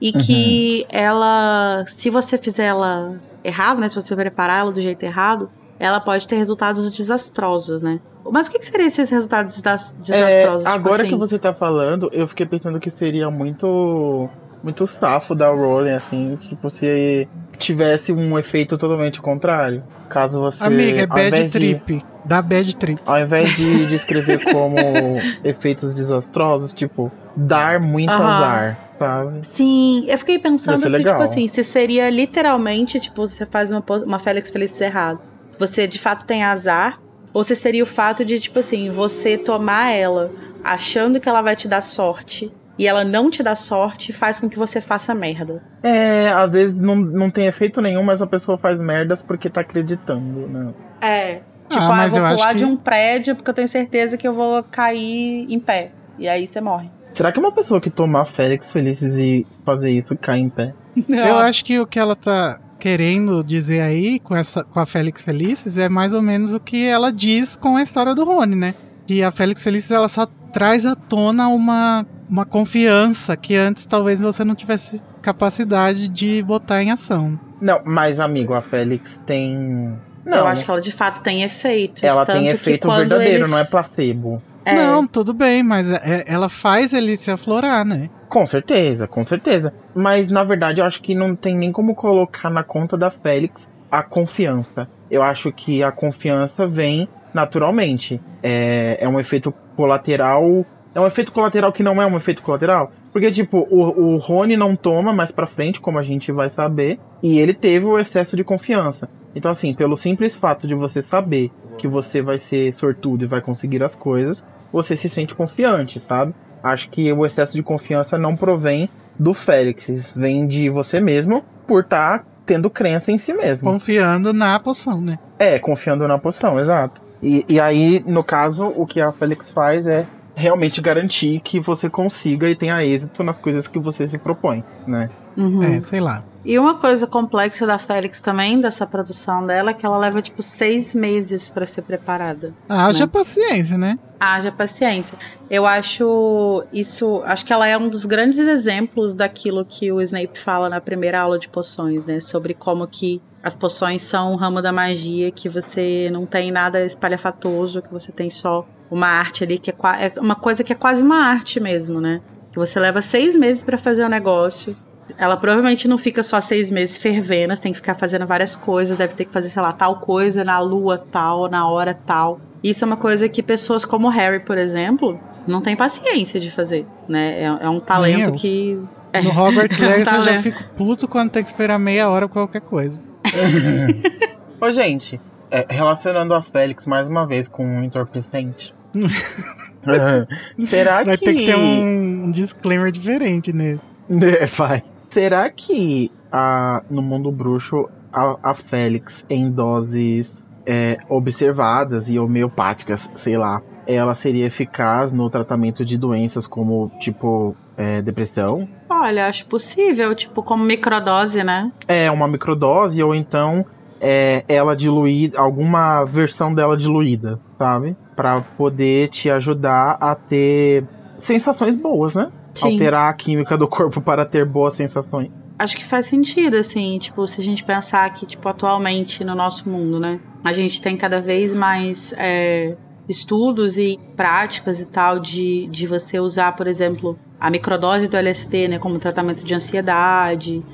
E que ela, se você fizer ela errado, né, se você preparar ela do jeito errado, ela pode ter resultados desastrosos, né? Mas o que, que seriam esses resultados desas- desastrosos?
É,
Tipo
agora
assim,
que você tá falando, eu fiquei pensando que seria muito muito safo da Rowling, assim, tipo, se tivesse um efeito totalmente contrário. Caso você.
Amiga, é
ao
bad
invés de-
trip. Dá bad trip.
Ao invés de descrever como efeitos desastrosos, tipo, dar muito azar, sabe?
Sim, eu fiquei pensando se, tipo assim, se seria literalmente, tipo, você faz uma, uma Félix Felices errado. Você de fato tem azar, ou se seria o fato de, tipo assim, você tomar ela achando que ela vai te dar sorte e ela não te dá sorte faz com que você faça merda.
É, às vezes não, não tem efeito nenhum, mas a pessoa faz merdas porque tá acreditando, né?
É. Tipo,
Ah,
ah, eu vou pular
que-
de um prédio porque eu tenho certeza que eu vou cair em pé. E aí você morre.
Será que uma pessoa que tomar Félix Felices e fazer isso cai em pé?
Eu acho que o que ela tá querendo dizer aí com, essa, com a Félix Felices é mais ou menos o que ela diz com a história do Rony, né? Que a Félix Felices ela só traz à tona uma, uma confiança que antes talvez você não tivesse capacidade de botar em ação.
Não, mas amigo, a Félix tem. Não,
Eu acho que ela de fato tem efeitos.
ela
tanto
tem efeito verdadeiro,
eles-
não é placebo.
É.
Não, tudo bem, mas é- ela faz ele se aflorar, né?
Com certeza, com certeza. Mas na verdade eu acho que não tem nem como colocar na conta da Félix a confiança. Eu acho que a confiança vem naturalmente. É, é um efeito colateral. É um efeito colateral que não é um efeito colateral. Porque, tipo, o, o Rony não toma mais pra frente, como a gente vai saber, e ele teve o excesso de confiança. Então, assim, pelo simples fato de você saber que você vai ser sortudo e vai conseguir as coisas, você se sente confiante, sabe? Acho que o excesso de confiança não provém do Félix, vem de você mesmo por estar tendo crença em si mesmo.
Confiando na poção, né?
É, confiando na poção, exato. E, e aí, no caso, o que a Félix faz é realmente garantir que você consiga e tenha êxito nas coisas que você se propõe, né?
Uhum.
É, sei lá.
E uma coisa complexa da Félix também, dessa produção dela, é que ela leva tipo seis meses pra ser preparada.
Haja
Né?
paciência, né?
Haja paciência. Eu acho isso. Acho que ela é um dos grandes exemplos daquilo que o Snape fala na primeira aula de poções, né? Sobre como que as poções são um ramo da magia, que você não tem nada espalhafatoso, que você tem só uma arte ali, que é, é uma coisa que é quase uma arte mesmo, né? Que você leva seis meses pra fazer o negócio. Ela provavelmente não fica só seis meses fervendo, você tem que ficar fazendo várias coisas, deve ter que fazer, sei lá, tal coisa na lua tal, na hora tal. Isso é uma coisa que pessoas como o Harry, por exemplo, não tem paciência de fazer, né? É, é um talento que. É,
No Hogwarts
é um
Legacy eu já fico puto quando tem que esperar meia hora pra qualquer coisa.
Ô, gente, é, relacionando a Félix mais uma vez com um entorpecente. Será
Vai
que.
ter que ter um, um disclaimer diferente nesse.
É, vai. Será que a, no mundo bruxo a, a Félix, em doses é, observadas e homeopáticas, sei lá, ela seria eficaz no tratamento de doenças como, tipo, é, depressão?
Olha, acho possível, tipo, como microdose, né?
É, uma microdose ou então é, ela diluir, alguma versão dela diluída, sabe? Pra poder te ajudar a ter sensações boas, né?
Sim.
Alterar a química do corpo para ter boas sensações.
Acho que faz sentido, assim, tipo, se a gente pensar que, tipo, atualmente no nosso mundo, né? A gente tem cada vez mais é, estudos e práticas e tal de, de você usar, por exemplo, a microdose do LSD, né? Como tratamento de ansiedade,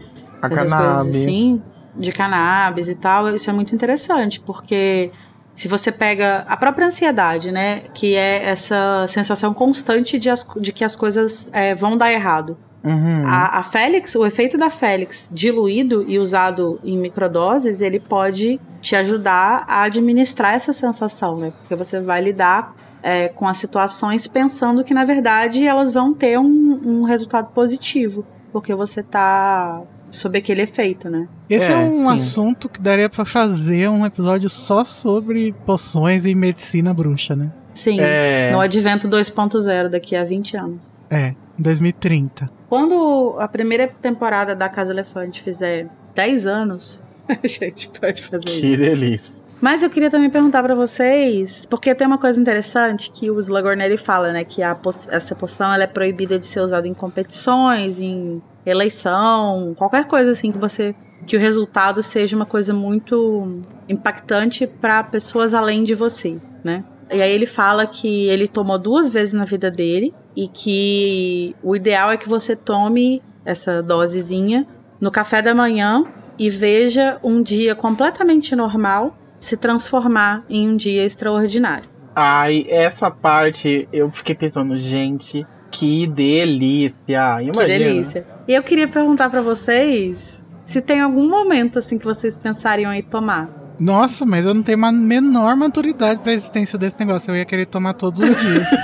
A
essas
cannabis.
coisas assim, de cannabis e tal. Isso é muito interessante, porque se você pega a própria ansiedade, né? Que é essa sensação constante de, as- de que as coisas é, vão dar errado.
Uhum.
A, a Félix, o efeito da Félix diluído e usado em microdoses, ele pode te ajudar a administrar essa sensação, né? Porque você vai lidar é, com as situações pensando que, na verdade, elas vão ter um, um resultado positivo. porque você tá sob aquele efeito, né?
Esse é,
É,
um
sim.
assunto que daria pra fazer um episódio só sobre poções e medicina bruxa, né?
Sim.
É.
No advento 2.0 daqui a 20 anos.
É, em 2030.
Quando a primeira temporada da Casa Elefante fizer 10 anos, a gente pode fazer isso.
Que delícia.
Mas eu queria também perguntar pra vocês, porque tem uma coisa interessante que o Slagornelli fala, né? Que a po- essa poção ela é proibida de ser usada em competições, em eleição, qualquer coisa assim que você. que o resultado seja uma coisa muito impactante pra pessoas além de você, né? E aí ele fala que ele tomou duas vezes na vida dele e que o ideal é que você tome essa dosezinha no café da manhã e veja um dia completamente normal se transformar em um dia extraordinário.
Ai, essa parte eu fiquei pensando, gente, que delícia. Imagina.
Que delícia. E eu queria perguntar pra vocês se tem algum momento assim que vocês pensariam em tomar.
Nossa, mas eu não tenho a menor maturidade pra existência desse negócio. Eu ia querer tomar todos os dias.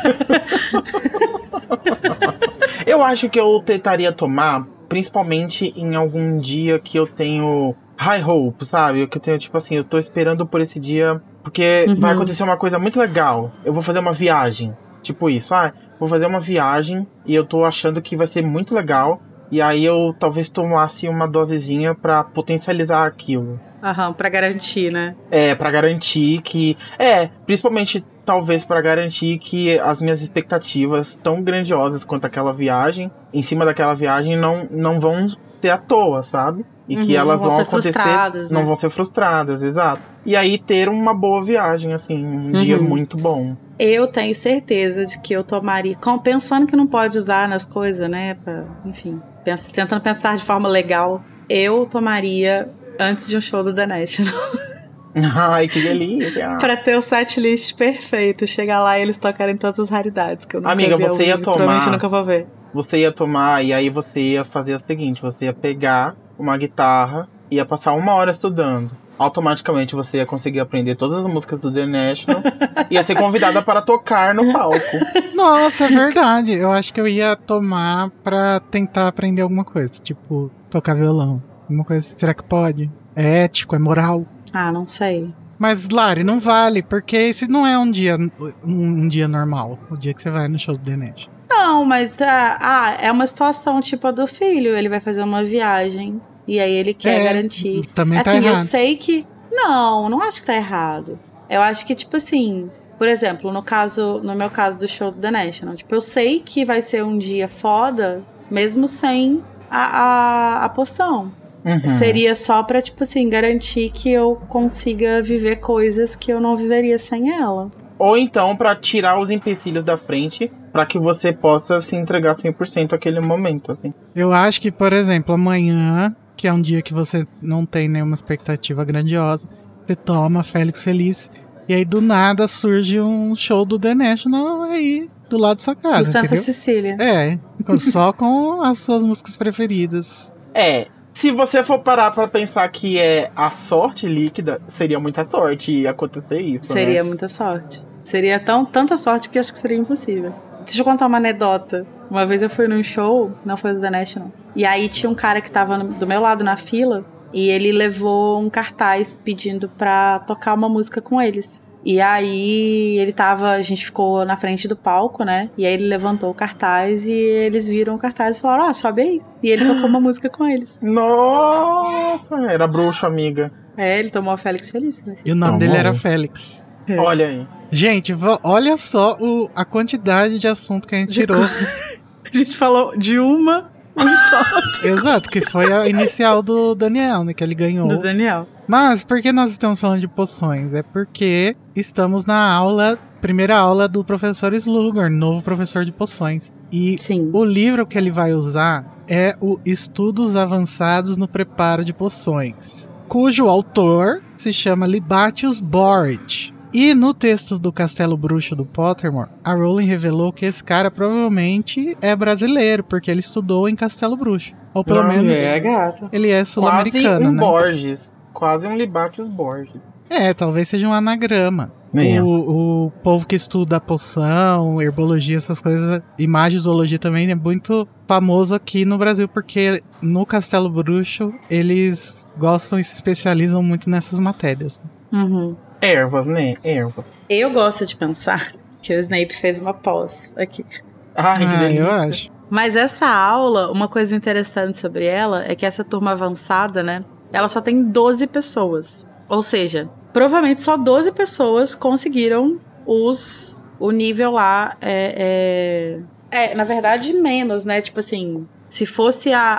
Eu acho que eu tentaria tomar, principalmente em algum dia que eu tenho high hope, sabe? Que eu tenho, tipo assim, eu tô esperando por esse dia, porque
Uhum.
vai acontecer uma coisa muito legal. Eu vou fazer uma viagem. Tipo isso, ah, vou fazer uma viagem e eu tô achando que vai ser muito legal. E aí eu talvez tomasse uma dosezinha pra potencializar aquilo.
Aham, pra garantir, né?
É, pra garantir que. É, principalmente talvez pra garantir que as minhas expectativas, tão grandiosas quanto aquela viagem, em cima daquela viagem, não, não vão ser à toa, sabe? E que
Uhum,
elas
vão
vão, acontecer.
frustradas, né?
Não vão ser frustradas, exato. E aí ter uma boa viagem, assim, um dia
Uhum.
muito bom.
Eu tenho certeza de que eu tomaria, pensando que não pode usar nas coisas, né? pra- enfim, pens- tentando pensar de forma legal, eu tomaria antes de um show do The National.
Ai, que delícia!
pra ter o setlist perfeito. Chegar lá e eles tocarem todas as raridades que eu nunca
Amiga,
vi
você ia
e Provavelmente
tomar-
nunca vou ver.
Você ia tomar e aí você ia fazer o seguinte: você ia pegar uma guitarra ia passar uma hora estudando. Automaticamente você ia conseguir aprender todas as músicas do The National e ia ser convidada para tocar no palco.
Nossa, é verdade. Eu acho que eu ia tomar pra tentar aprender alguma coisa. Tipo, tocar violão. Alguma coisa. assim. Será que pode? É ético, é moral.
Ah, não sei.
Mas, Lari, não vale, porque esse não é um dia, um, um dia normal. O dia que você vai no show do The National.
Não, mas ah, ah, é uma situação tipo a do filho. Ele vai fazer uma viagem e aí ele quer
É,
garantir.
Também tá
assim, eu
errado.
sei que. Não, não acho que tá errado. Eu acho que, tipo assim. Por exemplo, no caso, no meu caso do show do The National, tipo, eu sei que vai ser um dia foda, mesmo sem a, a, a poção.
Uhum.
Seria só pra, tipo assim, garantir que eu consiga viver coisas que eu não viveria sem ela.
Ou então para tirar os empecilhos da frente para que você possa se entregar 100% àquele momento, assim.
Eu acho que, por exemplo, amanhã, que é um dia que você não tem nenhuma expectativa grandiosa, você toma Félix Feliz, e aí do nada surge um show do The National aí do lado da sua
Do
casa,
Santa
entendeu?
Cecília.
É, com- só com as suas músicas preferidas.
É, se você for parar para pensar que é a sorte líquida, seria muita sorte acontecer isso, né?
Seria muita sorte. Seria tão, tanta sorte que eu acho que seria impossível. Deixa eu contar uma anedota. Uma vez eu fui num show, não foi do The National. E aí tinha um cara que tava no- do meu lado na fila e ele levou um cartaz pedindo pra tocar uma música com eles. E aí ele tava, a gente ficou na frente do palco, né? E aí ele levantou o cartaz e eles viram o cartaz e falaram: "Ah, sobe aí". E ele tocou uma música com eles.
Nossa, era bruxo, amiga.
É, ele tomou a Félix Feliz. né?
E o nome
Tá
dele era Félix.
É.
Olha aí.
Gente, olha só o- a quantidade de assunto que a gente tirou.
A gente falou de uma um top
Exato, que foi a inicial do Daniel, né? Que ele ganhou.
do Daniel.
Mas por que nós estamos falando de poções? É porque estamos na aula, primeira aula do professor Slughorn, novo professor de poções. E
Sim.
o livro que ele vai usar é o Estudos Avançados no Preparo de Poções, cujo autor se chama Libatius Boric. E no texto do Castelo Bruxo do Pottermore, a Rowling revelou que esse cara provavelmente é brasileiro, porque ele estudou em Castelo Bruxo. Ou pelo
Ah,
menos
é.
gato.
ele é
Quase
sul-americano,
um
né?
Borges. Quase um Libatius Borges.
É, talvez seja um anagrama.
Nem eu.
O, o povo que estuda poção, herbologia, essas coisas, e magizologia também é muito famoso aqui no Brasil, porque no Castelo Bruxo eles gostam e se especializam muito nessas matérias.
Uhum.
Ervas, né? Ervas.
Eu gosto de pensar que o Snape fez uma pós aqui.
Ai, que
Ah,
delícia.
eu acho.
Mas essa aula, uma coisa interessante sobre ela é que essa turma avançada, né? Ela só tem 12 pessoas. Ou seja, provavelmente só 12 pessoas conseguiram os o nível lá. É, é, é, na verdade, menos, né? Tipo assim, se fosse a,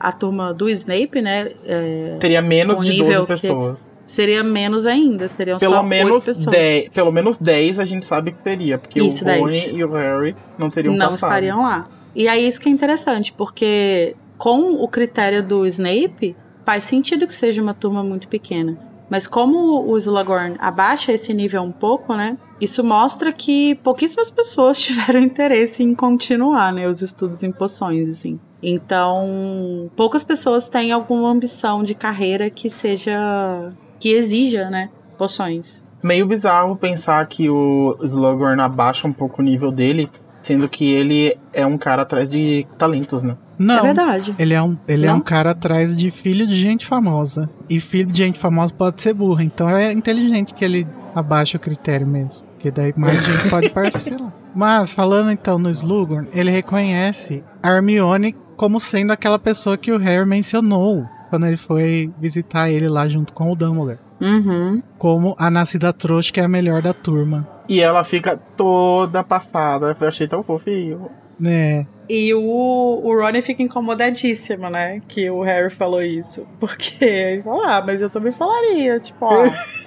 a, a turma do Snape, né? é,
Teria menos de
nível
12
que-
pessoas.
Seria menos ainda. Seriam
Pelo
só
menos,
8 pessoas.
10, pelo menos 10 a gente sabe que teria, porque
Isso,
o Rony
10.
e o Harry não teriam
não
passado.
estariam lá. E aí isso que é interessante, porque com o critério do Snape, faz sentido que seja uma turma muito pequena. Mas como o Slughorn abaixa esse nível um pouco, né? Isso mostra que pouquíssimas pessoas tiveram interesse em continuar, né, os estudos em poções, assim. Então, poucas pessoas têm alguma ambição de carreira que seja que exija, né, poções.
Meio bizarro pensar que o Slughorn abaixa um pouco o nível dele, sendo que ele é um cara atrás de talentos, né?
Não.
É verdade.
Ele é um, ele é um cara atrás de filho de gente famosa. E filho de gente famosa pode ser burro. Então é inteligente que ele abaixa o critério mesmo. Porque daí mais gente pode parcelar. Mas, falando então no Slughorn, ele reconhece a Hermione como sendo aquela pessoa que o Harry mencionou quando ele foi visitar ele lá junto com o Dumbledore.
Uhum.
Como a nascida trouxa que é a melhor da turma.
E ela fica toda passada. Eu achei tão fofinho.
Né?
E o, o Ronnie fica incomodadíssimo, né? Que o Harry falou isso. Porque ele fala, ah, mas eu também falaria. Tipo, ó.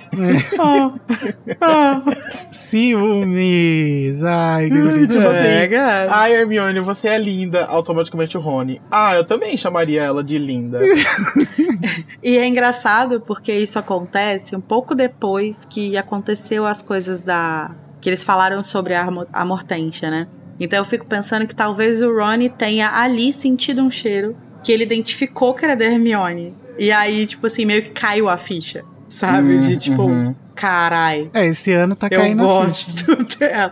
Ciúmes! Ai, que
Tipo
bonitinho.
assim,
É, cara.
Ai, Hermione, você é linda. Automaticamente o Rony. Ah, eu também chamaria ela de linda.
E é engraçado porque isso acontece um pouco depois que aconteceu as coisas da. que eles falaram sobre a, Armo- a Mortentia, né? Então eu fico pensando que talvez o Ronnie tenha ali sentido um cheiro que ele identificou que era da Hermione. E aí, tipo assim, meio que caiu a ficha, sabe? De tipo,
uhum.
carai.
É, esse ano tá
Eu
caindo a ficha.
gosto dela.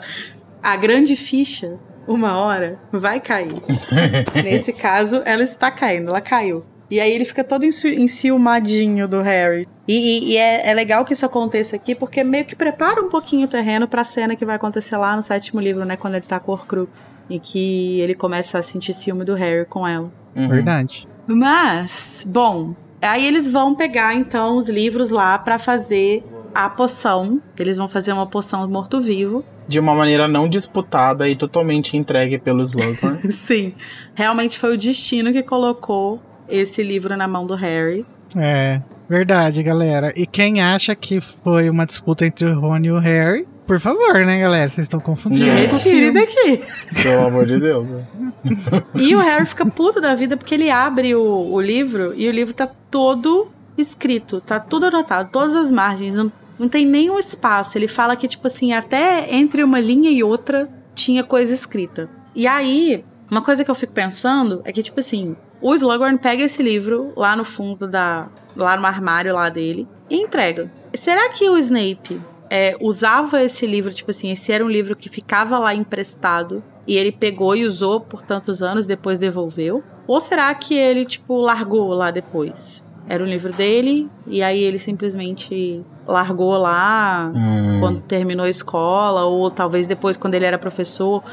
A grande ficha, uma hora, vai cair. Nesse caso, ela está caindo, ela caiu. E aí ele fica todo enci- enciumadinho do Harry. E, e- e é, é legal que isso aconteça aqui, porque meio que prepara um pouquinho o terreno pra cena que vai acontecer lá no sétimo livro, né? Quando ele tá com o Horcrux. E que ele começa a sentir ciúme do Harry com ela.
Uhum.
Verdade.
Mas, bom, aí eles vão pegar então os livros lá pra fazer a poção. Eles vão fazer uma poção morto-vivo.
De uma maneira não disputada e totalmente entregue pelo Slughorn.
Sim, realmente foi o destino que colocou esse livro na mão do Harry.
É, verdade, galera. E quem acha que foi uma disputa entre o Rony e o Harry, por favor, né, galera? Vocês estão confundindo.
Se retire daqui.
Pelo amor de Deus. né?
E o Harry fica puto da vida porque ele abre o, o livro e o livro tá todo escrito, tá tudo anotado, todas as margens, não, não tem nenhum espaço. Ele fala que, tipo assim, até entre uma linha e outra tinha coisa escrita. E aí, uma coisa que eu fico pensando é que, tipo assim, o Slughorn pega esse livro lá no fundo da. lá no armário lá dele e entrega. Será que o Snape é, usava esse livro, tipo assim, esse era um livro que ficava lá emprestado e ele pegou e usou por tantos anos, depois devolveu? Ou será que ele, tipo, largou lá depois? Era um livro dele e aí ele simplesmente largou lá
Hum.
quando terminou a escola, ou talvez depois quando ele era professor.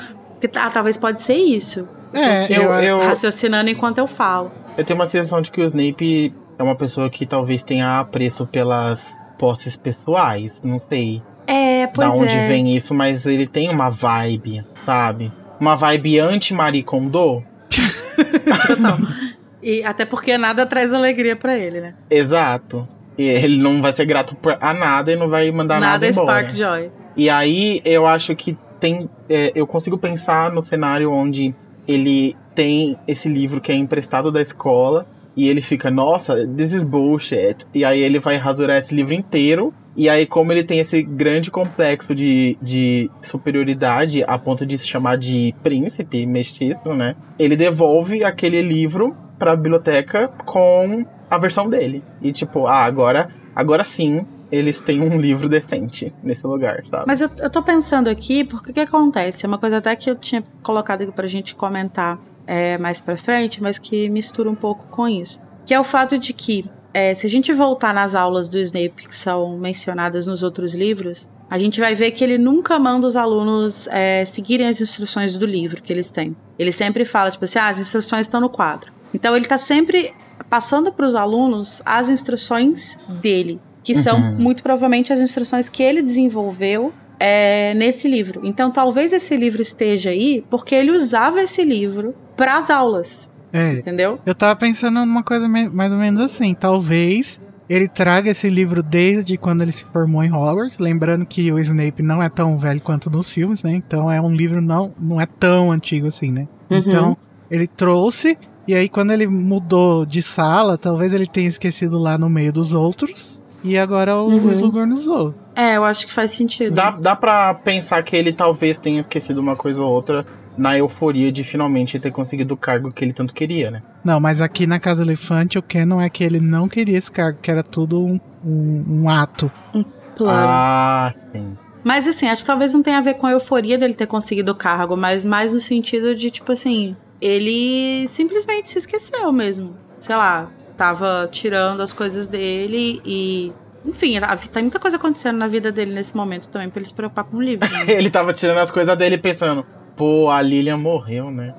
Ah, talvez pode ser isso.
É,
Eu-
eu,
eu-
Raciocinando enquanto eu falo.
Eu tenho uma sensação de que o Snape é uma pessoa que talvez tenha apreço pelas posses pessoais. Não sei
É, pois
da onde
é.
vem isso, mas ele tem uma vibe, sabe? Uma vibe anti-Marie Kondo.
E até porque nada traz alegria pra ele, né?
Exato. E ele não vai ser grato a nada e não vai mandar nada,
Nada é
embora.
Spark Joy.
E aí eu acho que tem. é, eu consigo pensar no cenário onde ele tem esse livro que é emprestado da escola e ele fica, nossa, this is bullshit. E aí ele vai rasurar esse livro inteiro. E aí, como ele tem esse grande complexo de, de superioridade a ponto de se chamar de príncipe mestiço, né? Ele devolve aquele livro pra biblioteca com a versão dele. E tipo, ah, agora, agora sim eles têm um livro decente nesse lugar, sabe?
Mas eu, eu tô pensando aqui, porque que acontece? É uma coisa até que eu tinha colocado aqui pra gente comentar é, mais pra frente, mas que mistura um pouco com isso. Que é o fato de que, é, se a gente voltar nas aulas do Snape que são mencionadas nos outros livros, a gente vai ver que ele nunca manda os alunos é, seguirem as instruções do livro que eles têm. Ele sempre fala, tipo assim, ah, as instruções estão no quadro. Então ele tá sempre passando para os alunos as instruções dele, que são
Uhum.
muito provavelmente as instruções que ele desenvolveu é, nesse livro. Então talvez esse livro esteja aí porque ele usava esse livro para as aulas,
É,
entendeu?
eu tava pensando numa coisa mais ou menos assim. Talvez ele traga esse livro desde quando ele se formou em Hogwarts. Lembrando que o Snape não é tão velho quanto nos filmes, né? Então é um livro não, não é tão antigo assim, né?
Uhum.
Então ele trouxe. E aí, quando ele mudou de sala, talvez ele tenha esquecido lá no meio dos outros. E agora o
Uhum.
Slughorn usou.
É, eu acho que faz sentido.
Dá, dá pra pensar que ele talvez tenha esquecido uma coisa ou outra na euforia de finalmente ter conseguido o cargo que ele tanto queria, né?
Não, mas aqui na Casa Elefante o Canon é que ele não queria esse cargo, que era tudo um, um, um ato.
Plano.
Ah, sim.
Mas assim, acho que talvez não tenha a ver com a euforia dele ter conseguido o cargo, mas mais no sentido de, tipo assim, ele simplesmente se esqueceu mesmo. Sei lá, tava tirando as coisas dele e. Enfim, a- tem muita coisa acontecendo na vida dele nesse momento também, pra ele se preocupar com o livro. né?
Ele tava tirando as coisas dele pensando, pô, a Lilian morreu, né?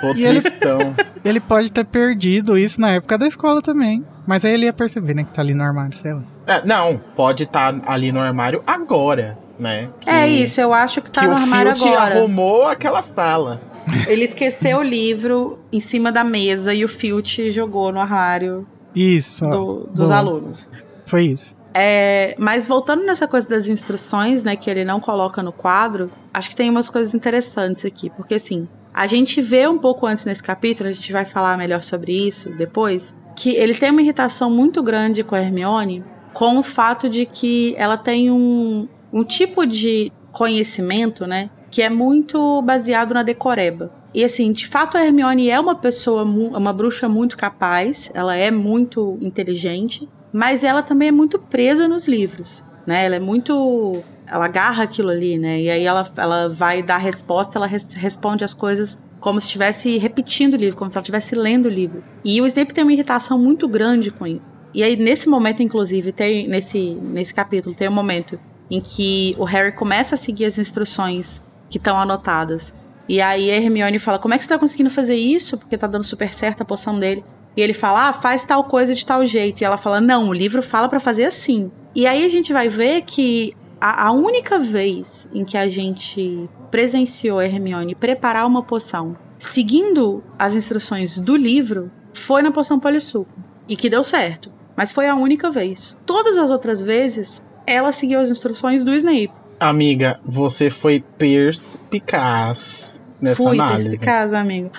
Tô
E ele-
tristão.
Ele pode ter perdido isso na época da escola também. Mas aí ele ia perceber, né, que tá ali no armário, sei lá.
É, não, pode estar ali no armário agora, né? Que-
É isso, eu acho que tá
que
no
o
armário
Filch
agora.
arrumou aquela sala.
Ele esqueceu o livro em cima da mesa e o Filch jogou no armário
Isso.
do- dos
Boa.
alunos.
Foi isso.
É, mas voltando nessa coisa das instruções, né, que ele não coloca no quadro, acho que tem umas coisas interessantes aqui, porque assim, a gente vê um pouco antes nesse capítulo, a gente vai falar melhor sobre isso depois, que ele tem uma irritação muito grande com a Hermione, com o fato de que ela tem um, um tipo de conhecimento, né, que é muito baseado na decoreba. E assim, de fato a Hermione é uma pessoa, mu- uma bruxa muito capaz, ela é muito inteligente, mas ela também é muito presa nos livros, né? Ela é muito. Ela agarra aquilo ali, né? E aí ela, ela vai dar resposta, ela res- responde as coisas como se estivesse repetindo o livro, como se ela estivesse lendo o livro. E o Snape tem uma irritação muito grande com isso. E aí, nesse momento, inclusive, tem nesse, nesse capítulo, tem um momento em que o Harry começa a seguir as instruções que estão anotadas. E aí a Hermione fala: Como é que você tá conseguindo fazer isso? Porque tá dando super certo a poção dele. E ele fala: Ah, faz tal coisa de tal jeito. E ela fala: Não, o livro fala pra fazer assim. E aí a gente vai ver que a, a única vez em que a gente presenciou a Hermione preparar uma poção seguindo as instruções do livro foi na poção polissuco. E que deu certo. Mas foi a única vez. Todas as outras vezes, ela seguiu as instruções do Snape.
Amiga, você foi perspicaz nessa
Fui
análise.
perspicaz, amigo.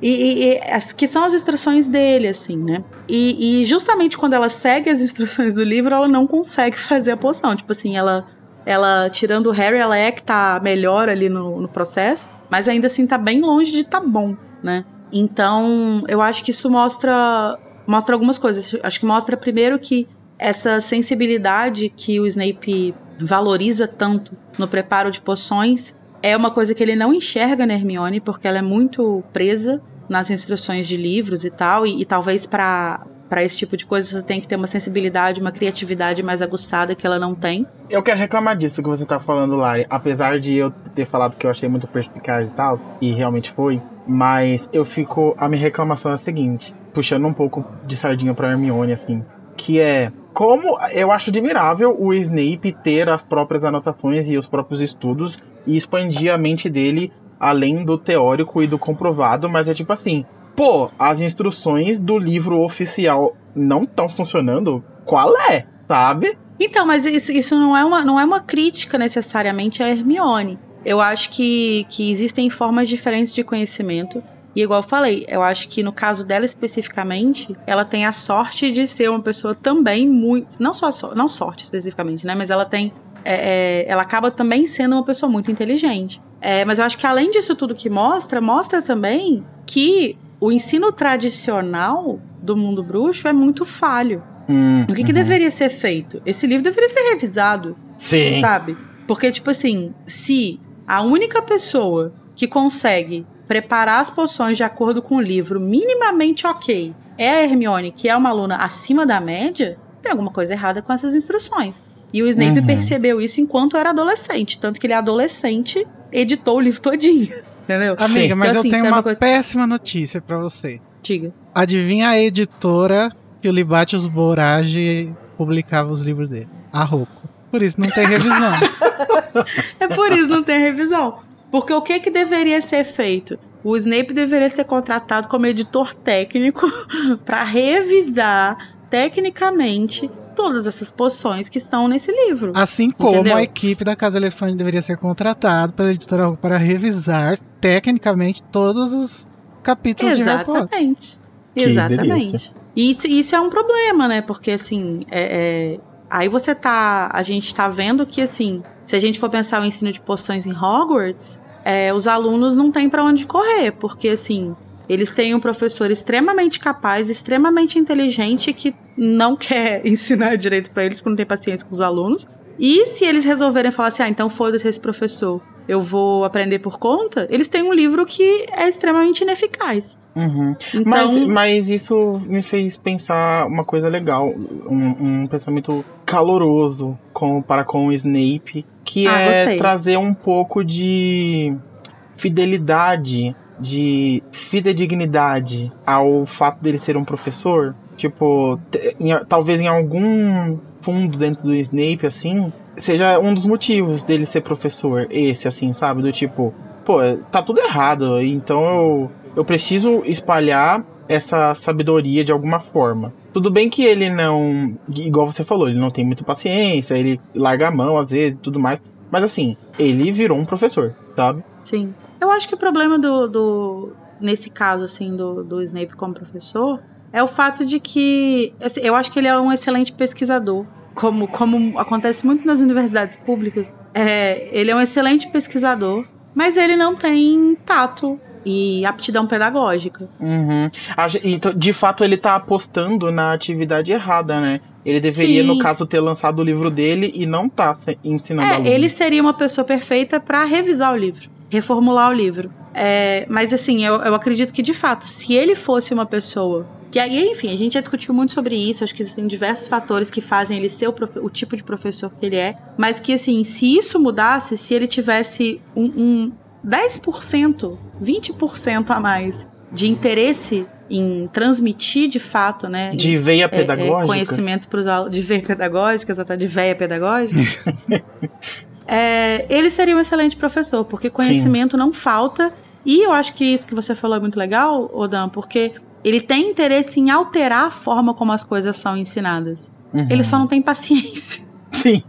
E, e- as que são as instruções dele, assim, né? E, e justamente quando ela segue as instruções do livro, ela não consegue fazer a poção. Tipo assim, ela, ela tirando o Harry, ela é que tá melhor ali no, no processo, mas ainda assim tá bem longe de tá bom, né? Então, eu acho que isso mostra, mostra algumas coisas. Acho que mostra primeiro que essa sensibilidade que o Snape valoriza tanto no preparo de poções é uma coisa que ele não enxerga na Hermione, porque ela é muito presa nas instruções de livros e tal, e, e talvez para para esse tipo de coisa você tem que ter uma sensibilidade, uma criatividade mais aguçada que ela não tem.
Eu quero reclamar disso que você tá falando, Lari. Apesar de eu ter falado que eu achei muito perspicaz e tal, e realmente foi, mas eu fico. A minha reclamação é a seguinte: puxando um pouco de sardinha pra Hermione, assim, que é. Como eu acho admirável o Snape ter as próprias anotações e os próprios estudos e expandir a mente dele além do teórico e do comprovado, mas é tipo assim, pô, as instruções do livro oficial não estão funcionando? Qual é? Sabe?
Então, mas isso, isso não, é uma, não é uma crítica necessariamente a Hermione. Eu acho que, que existem formas diferentes de conhecimento. E igual eu falei, eu acho que no caso dela especificamente, ela tem a sorte de ser uma pessoa também muito. Não só não sorte especificamente, né? Mas ela tem. é, é, ela acaba também sendo uma pessoa muito inteligente. É, mas eu acho que além disso tudo que mostra, mostra também que o ensino tradicional do mundo bruxo é muito falho.
Hum,
O que, que
uhum.
deveria ser feito? Esse livro deveria ser revisado,
Sim.
sabe? Porque, tipo assim, se a única pessoa que consegue preparar as poções de acordo com o livro minimamente ok é a Hermione, que é uma aluna acima da média, tem alguma coisa errada com essas instruções. E o Snape
Uhum.
percebeu isso enquanto era adolescente. Tanto que ele é adolescente, editou o livro todinho. Entendeu?
Amiga, mas
Então,
eu
assim,
tenho
se é
uma
uma coisa-
péssima notícia pra você.
Diga.
Adivinha a editora que o Libatius Borage publicava os livros dele? A Rocco. Por isso não tem revisão.
É por isso não tem revisão. Porque o que que deveria ser feito? O Snape deveria ser contratado como editor técnico para revisar tecnicamente todas essas poções que estão nesse livro.
Assim como
Entendeu?
a equipe da Casa Elefante deveria ser contratada pela editora para revisar tecnicamente todos os capítulos de Harry Potter.
Exatamente. Exatamente. E isso, isso é um problema, né? Porque assim, é, é- aí você tá. A gente tá vendo que, assim, se a gente for pensar o ensino de poções em Hogwarts, é, os alunos não têm pra onde correr, porque assim. Eles têm um professor extremamente capaz, extremamente inteligente, que não quer ensinar direito pra eles, porque não tem paciência com os alunos. E se eles resolverem falar assim, ah, então foda-se esse professor, eu vou aprender por conta, eles têm um livro que é extremamente ineficaz.
Uhum.
Então,
Mas, mas isso me fez pensar uma coisa legal, um, um pensamento caloroso com, para com o Snape, que
Ah,
é
gostei.
trazer um pouco de fidelidade, de fidedignidade ao fato dele ser um professor. Tipo, em- talvez em algum fundo dentro do Snape, assim, seja um dos motivos dele ser professor, esse, assim, sabe? Do tipo, pô, tá tudo errado, então eu, eu preciso espalhar essa sabedoria de alguma forma. Tudo bem que ele não, igual você falou, ele não tem muita paciência, ele larga a mão às vezes e tudo mais, mas assim, ele virou um professor, sabe?
Sim. Eu acho que o problema do. do nesse caso, assim, do, do Snape como professor, é o fato de que. assim, Eu acho que ele é um excelente pesquisador. Como, como acontece muito nas universidades públicas. É, ele é um excelente pesquisador, mas ele não tem tato e aptidão pedagógica.
Uhum. Então, de fato, ele tá apostando na atividade errada, né? Ele deveria,
Sim.
no caso, ter lançado o livro dele e não tá ensinando
É, ele seria uma pessoa perfeita para revisar o livro, reformular o livro. É, mas assim, eu, eu acredito que de fato, se ele fosse uma pessoa. Que aí, enfim, a gente já discutiu muito sobre isso. Acho que existem diversos fatores que fazem ele ser o, o tipo de professor que ele é. Mas que, assim, se isso mudasse, se ele tivesse um, um 10%, 20% a mais de interesse em transmitir de fato, né?
De veia
é, é,
pedagógica.
conhecimento para os alunos de veia pedagógica, exatamente, de veia pedagógica. é, ele seria um excelente professor, porque conhecimento não falta. E eu acho que isso que você falou é muito legal, Odan, porque ele tem interesse em alterar a forma como as coisas são ensinadas.
Uhum.
Ele só não tem paciência.
Sim.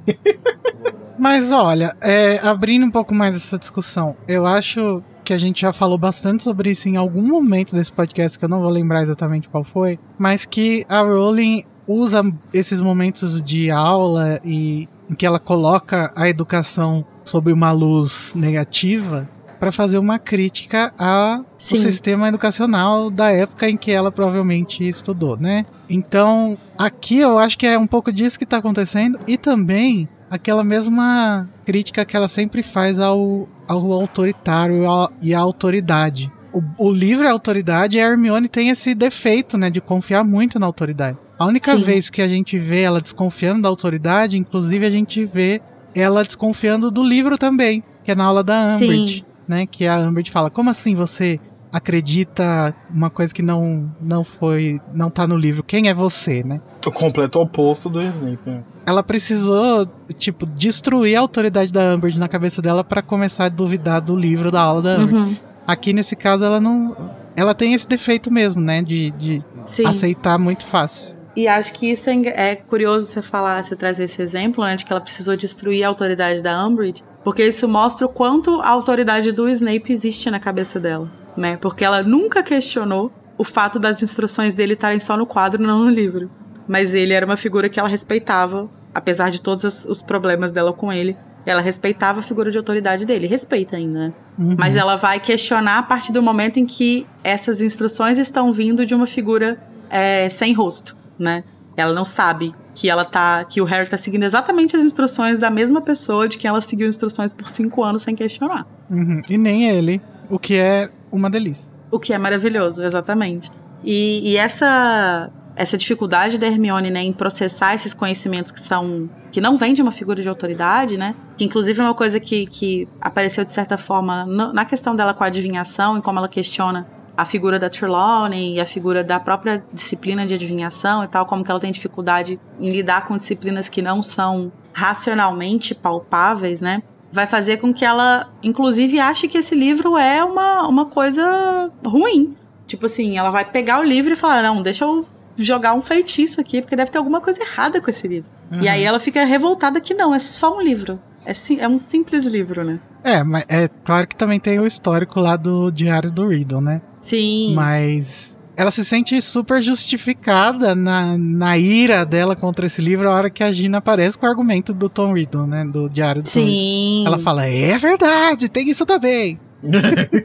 Mas olha, é, abrindo um pouco mais essa discussão, eu acho que a gente já falou bastante sobre isso em algum momento desse podcast, que eu não vou lembrar exatamente qual foi, mas que a Rowling usa esses momentos de aula e que ela coloca a educação sob uma luz negativa para fazer uma crítica ao sistema educacional da época em que ela provavelmente estudou, né? Então, aqui eu acho que é um pouco disso que tá acontecendo e também aquela mesma crítica que ela sempre faz ao, ao autoritário e à- e à autoridade. O, o livro é autoridade e a Hermione tem esse defeito, né, de confiar muito na autoridade. A única
Sim.
vez que a gente vê ela desconfiando da autoridade, inclusive a gente vê ela desconfiando do livro também, que é na aula da Umbridge,
Sim.
Né, que a Umbridge fala: "Como assim você acredita uma coisa que não não foi, não tá no livro? Quem é você, né?"
O completo oposto do Snape. né?
ela precisou, tipo, destruir a autoridade da Umbridge na cabeça dela pra começar a duvidar do livro da aula da Umbridge.
Uhum.
Aqui nesse caso ela não, ela tem esse defeito mesmo, né, de, de
Sim.
aceitar muito fácil.
E acho que isso é, é curioso você falar, você trazer esse exemplo, né, de que ela precisou destruir a autoridade da Umbridge, porque isso mostra o quanto a autoridade do Snape existe na cabeça dela, né? Porque ela nunca questionou o fato das instruções dele estarem só no quadro, não no livro. Mas ele era uma figura que ela respeitava, apesar de todos os- problemas dela com ele. Ela respeitava a figura de autoridade dele, respeita ainda, né?
Uhum.
Mas ela vai questionar a partir do momento em que essas instruções estão vindo de uma figura é, sem rosto, né? Ela não sabe que ela tá. que o Harry tá seguindo exatamente as instruções da mesma pessoa de quem ela seguiu instruções por cinco anos sem questionar.
Uhum. E nem ele, o que é uma delícia.
O que é maravilhoso, exatamente. E, e essa essa dificuldade da Hermione, né, em processar esses conhecimentos que são que não vêm de uma figura de autoridade, né? Que inclusive é uma coisa que, que apareceu de certa forma na questão dela com a adivinhação e como ela questiona a figura da Trelawney e a figura da própria disciplina de adivinhação e tal, como que ela tem dificuldade em lidar com disciplinas que não são racionalmente palpáveis, né? Vai fazer com que ela, inclusive, ache que esse livro é uma, uma coisa ruim. Tipo assim, ela vai pegar o livro e falar: não, deixa eu jogar um feitiço aqui, porque deve ter alguma coisa errada com esse livro. Uhum. E aí ela fica revoltada que não, é só um livro. É, é um simples livro, né?
É, mas é claro que também tem o histórico lá do Diário do Riddle, né?
Sim.
Mas ela se sente super justificada na, na ira dela contra esse livro a hora que a Gina aparece com o argumento do Tom Riddle, né? Do Diário do
Sim. Tom
Riddle. Ela fala, é verdade, tem isso também.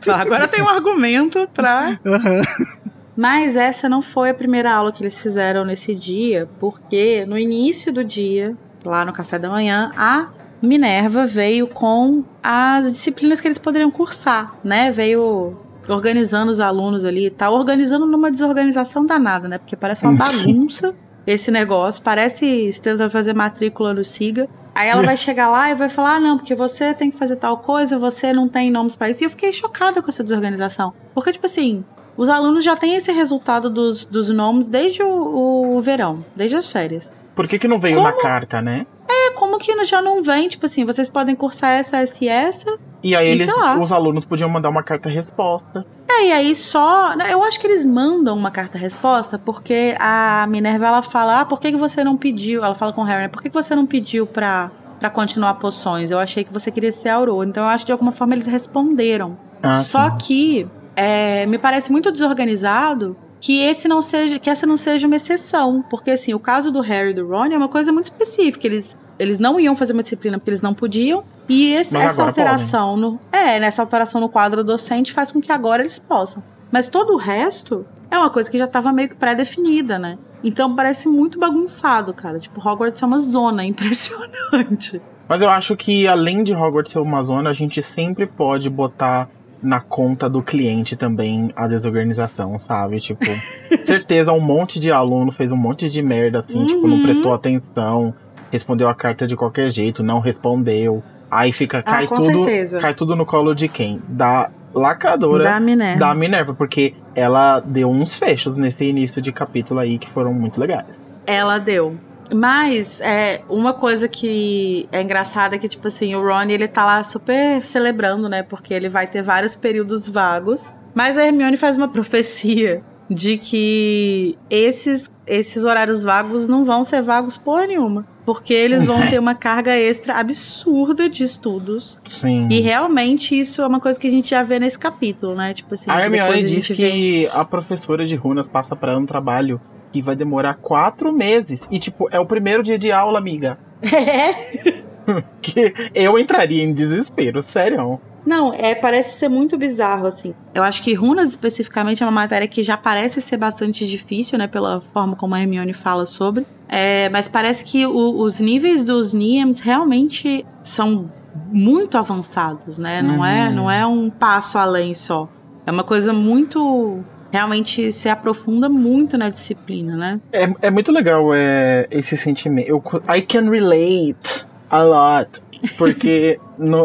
Agora tem um argumento pra... Uhum. Mas essa não foi a primeira aula que eles fizeram nesse dia, porque no início do dia, lá no café da manhã, a Minerva veio com as disciplinas que eles poderiam cursar, né? Veio organizando os alunos ali, tá organizando numa desorganização danada, né? Porque parece uma bagunça esse negócio, parece tentando fazer matrícula no SIGA. Aí ela vai chegar lá e vai falar: ah, não, porque você tem que fazer tal coisa, você não tem nomes para isso. E eu fiquei chocada com essa desorganização. Porque, tipo assim, os alunos já têm esse resultado dos, dos nomes desde o, o verão, desde as férias.
Por que, que não veio como? na carta, né?
É, como que já não vem? Tipo assim, vocês podem cursar essa, essa e essa.
E aí e eles, os alunos podiam mandar uma carta-resposta.
É, e aí só. Eu acho que eles mandam uma carta-resposta porque a Minerva ela fala: ah, por que, que você não pediu? Ela fala com o Harry, por que, que você não pediu pra, pra continuar poções? Eu achei que você queria ser Aurora. Então eu acho que de alguma forma eles responderam. Ah, só sim. que é, me parece muito desorganizado que esse não seja que essa não seja uma exceção, porque assim, o caso do Harry e do Ron é uma coisa muito específica, eles eles não iam fazer uma disciplina porque eles não podiam, e esse, essa alteração podem. no é, nessa alteração no quadro docente faz com que agora eles possam. Mas todo o resto é uma coisa que já estava meio que pré-definida, né? Então parece muito bagunçado, cara. Tipo, Hogwarts é uma zona impressionante.
Mas eu acho que além de Hogwarts ser uma zona, a gente sempre pode botar na conta do cliente também a desorganização, sabe? Tipo, certeza um monte de aluno fez um monte de merda, assim, uhum. tipo, não uhum. prestou atenção, respondeu a carta de qualquer jeito, não respondeu. Aí fica, ah, cai tudo. Certeza. Cai tudo no colo de quem? Da lacradora
da Minerva.
da Minerva, porque ela deu uns fechos nesse início de capítulo aí que foram muito legais.
Ela deu. Mas é uma coisa que é engraçada é que, tipo assim, o Ron ele tá lá super celebrando, né? Porque ele vai ter vários períodos vagos. Mas a Hermione faz uma profecia de que esses, esses horários vagos não vão ser vagos por nenhuma. Porque eles vão ter uma carga extra absurda de estudos.
Sim.
E realmente isso é uma coisa que a gente já vê nesse capítulo, né? Tipo assim,
a Hermione diz que a professora de runas passa para um trabalho que vai demorar quatro meses. E, tipo, é o primeiro dia de aula, amiga.
É.
que eu entraria em desespero, sério.
Não, é, parece ser muito bizarro, assim. Eu acho que runas, especificamente, é uma matéria que já parece ser bastante difícil, né? Pela forma como a Hermione fala sobre. É, mas parece que o, os níveis dos Niems realmente são muito avançados, né? Não, é, uhum. não é um passo além só. É uma coisa muito realmente se aprofunda muito na disciplina, né?
É, é muito legal é, esse sentimento. Eu, I can relate a lot. Porque no,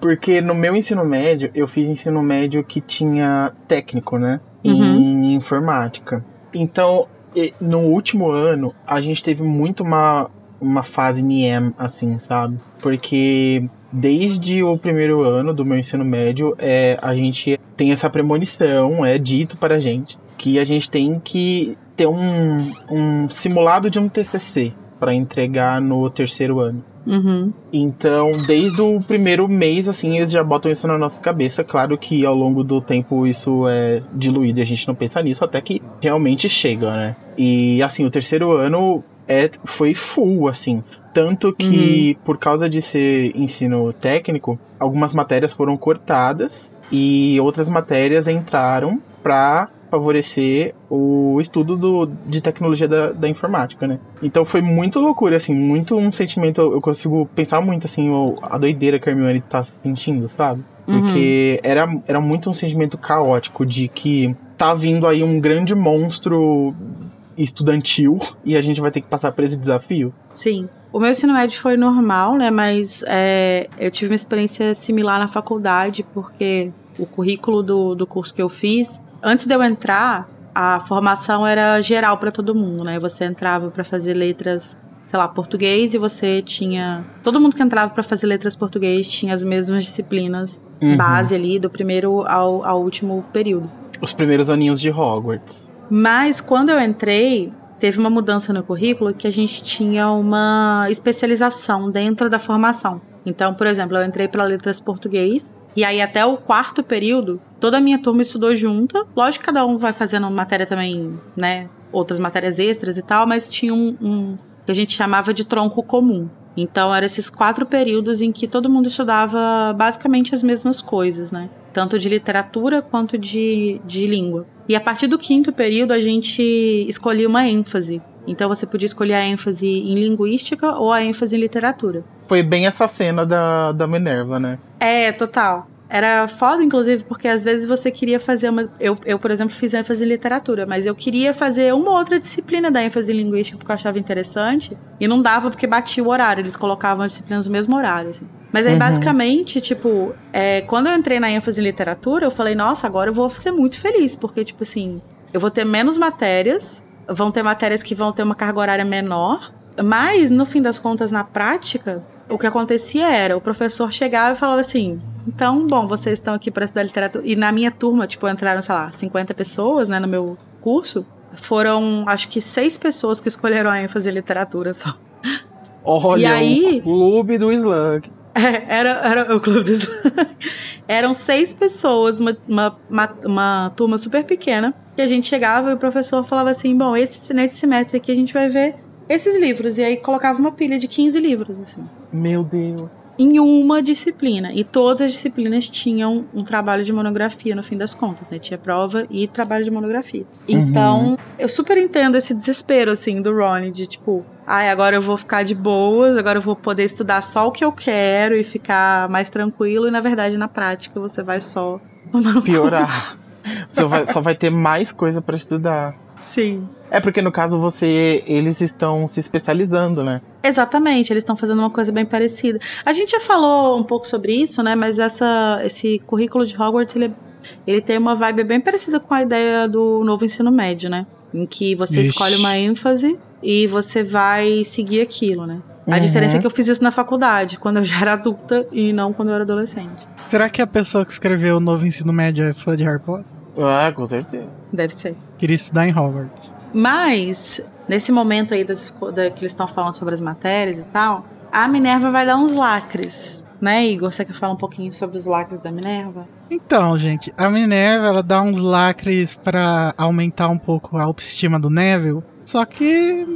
porque no meu ensino médio, eu fiz ensino médio que tinha técnico, né? Uhum. Em informática. Então, no último ano, a gente teve muito uma, uma fase NIEM, assim, sabe? Porque desde o primeiro ano do meu ensino médio, é, a gente tem essa premonição, é dito para a gente, que a gente tem que ter um, um simulado de um TCC para entregar no terceiro ano.
Uhum.
Então, desde o primeiro mês, assim, eles já botam isso na nossa cabeça. Claro que ao longo do tempo isso é diluído e a gente não pensa nisso até que realmente chega, né? E assim, o terceiro ano é, foi full, assim. Tanto que, uhum. por causa de ser ensino técnico, algumas matérias foram cortadas e outras matérias entraram para favorecer o estudo do, de tecnologia da, da informática, né? Então foi muito loucura, assim, muito um sentimento, eu consigo pensar muito, assim, a doideira que a Hermione tá sentindo, sabe? Porque uhum. era, era muito um sentimento caótico de que tá vindo aí um grande monstro estudantil e a gente vai ter que passar por esse desafio.
Sim. O meu ensino médio foi normal, né? Mas é, eu tive uma experiência similar na faculdade, porque o currículo do, do curso que eu fiz, antes de eu entrar, a formação era geral para todo mundo, né? Você entrava para fazer letras, sei lá, português e você tinha. Todo mundo que entrava para fazer letras português tinha as mesmas disciplinas uhum. base ali, do primeiro ao, ao último período.
Os primeiros aninhos de Hogwarts.
Mas quando eu entrei, teve uma mudança no currículo que a gente tinha uma especialização dentro da formação. Então, por exemplo, eu entrei para letras português e aí até o quarto período, toda a minha turma estudou junta. Lógico que cada um vai fazendo matéria também, né, outras matérias extras e tal, mas tinha um, um que a gente chamava de tronco comum. Então, eram esses quatro períodos em que todo mundo estudava basicamente as mesmas coisas, né? Tanto de literatura quanto de, de língua. E a partir do quinto período, a gente escolhia uma ênfase. Então, você podia escolher a ênfase em linguística ou a ênfase em literatura.
Foi bem essa cena da, da Minerva, né?
É, total. Era foda, inclusive, porque às vezes você queria fazer uma. Eu, eu, por exemplo, fiz ênfase em literatura, mas eu queria fazer uma outra disciplina da ênfase em linguística porque eu achava interessante. E não dava porque batia o horário, eles colocavam as disciplinas no mesmo horário, assim. Mas aí, uhum. basicamente, tipo, é, quando eu entrei na ênfase em literatura, eu falei, nossa, agora eu vou ser muito feliz, porque, tipo assim, eu vou ter menos matérias, vão ter matérias que vão ter uma carga horária menor, mas, no fim das contas, na prática, o que acontecia era, o professor chegava e falava assim: então, bom, vocês estão aqui para estudar literatura. E na minha turma, tipo, entraram, sei lá, 50 pessoas, né, no meu curso. Foram, acho que, seis pessoas que escolheram a ênfase em literatura só.
Olha, e aí, o clube do Slug.
É, era, era o clube do Slug. Eram seis pessoas, uma, uma, uma, uma, turma super pequena, que a gente chegava e o professor falava assim: bom, esse, nesse semestre aqui a gente vai ver esses livros. E aí colocava uma pilha de 15 livros, assim.
Meu Deus.
Em uma disciplina. E todas as disciplinas tinham um trabalho de monografia, no fim das contas, né? Tinha prova e trabalho de monografia. Então, uhum. eu super entendo esse desespero, assim, do Ronnie, de tipo, ai, agora eu vou ficar de boas, agora eu vou poder estudar só o que eu quero e ficar mais tranquilo. E na verdade, na prática, você vai só
piorar. Você vai, só vai ter mais coisa para estudar.
Sim.
É porque no caso você, eles estão se especializando, né?
Exatamente, eles estão fazendo uma coisa bem parecida. A gente já falou um pouco sobre isso, né? Mas essa, esse currículo de Hogwarts ele, ele tem uma vibe bem parecida com a ideia do novo ensino médio, né? Em que você Ixi. escolhe uma ênfase e você vai seguir aquilo, né? A uhum. diferença é que eu fiz isso na faculdade, quando eu já era adulta e não quando eu era adolescente.
Será que a pessoa que escreveu o novo ensino médio é fã de Harry Potter?
Ah, com certeza.
Deve ser.
Queria estudar em Hogwarts.
Mas, nesse momento aí das, da, que eles estão falando sobre as matérias e tal, a Minerva vai dar uns lacres. Né, Igor? Você quer falar um pouquinho sobre os lacres da Minerva?
Então, gente, a Minerva ela dá uns lacres para aumentar um pouco a autoestima do Neville. Só que,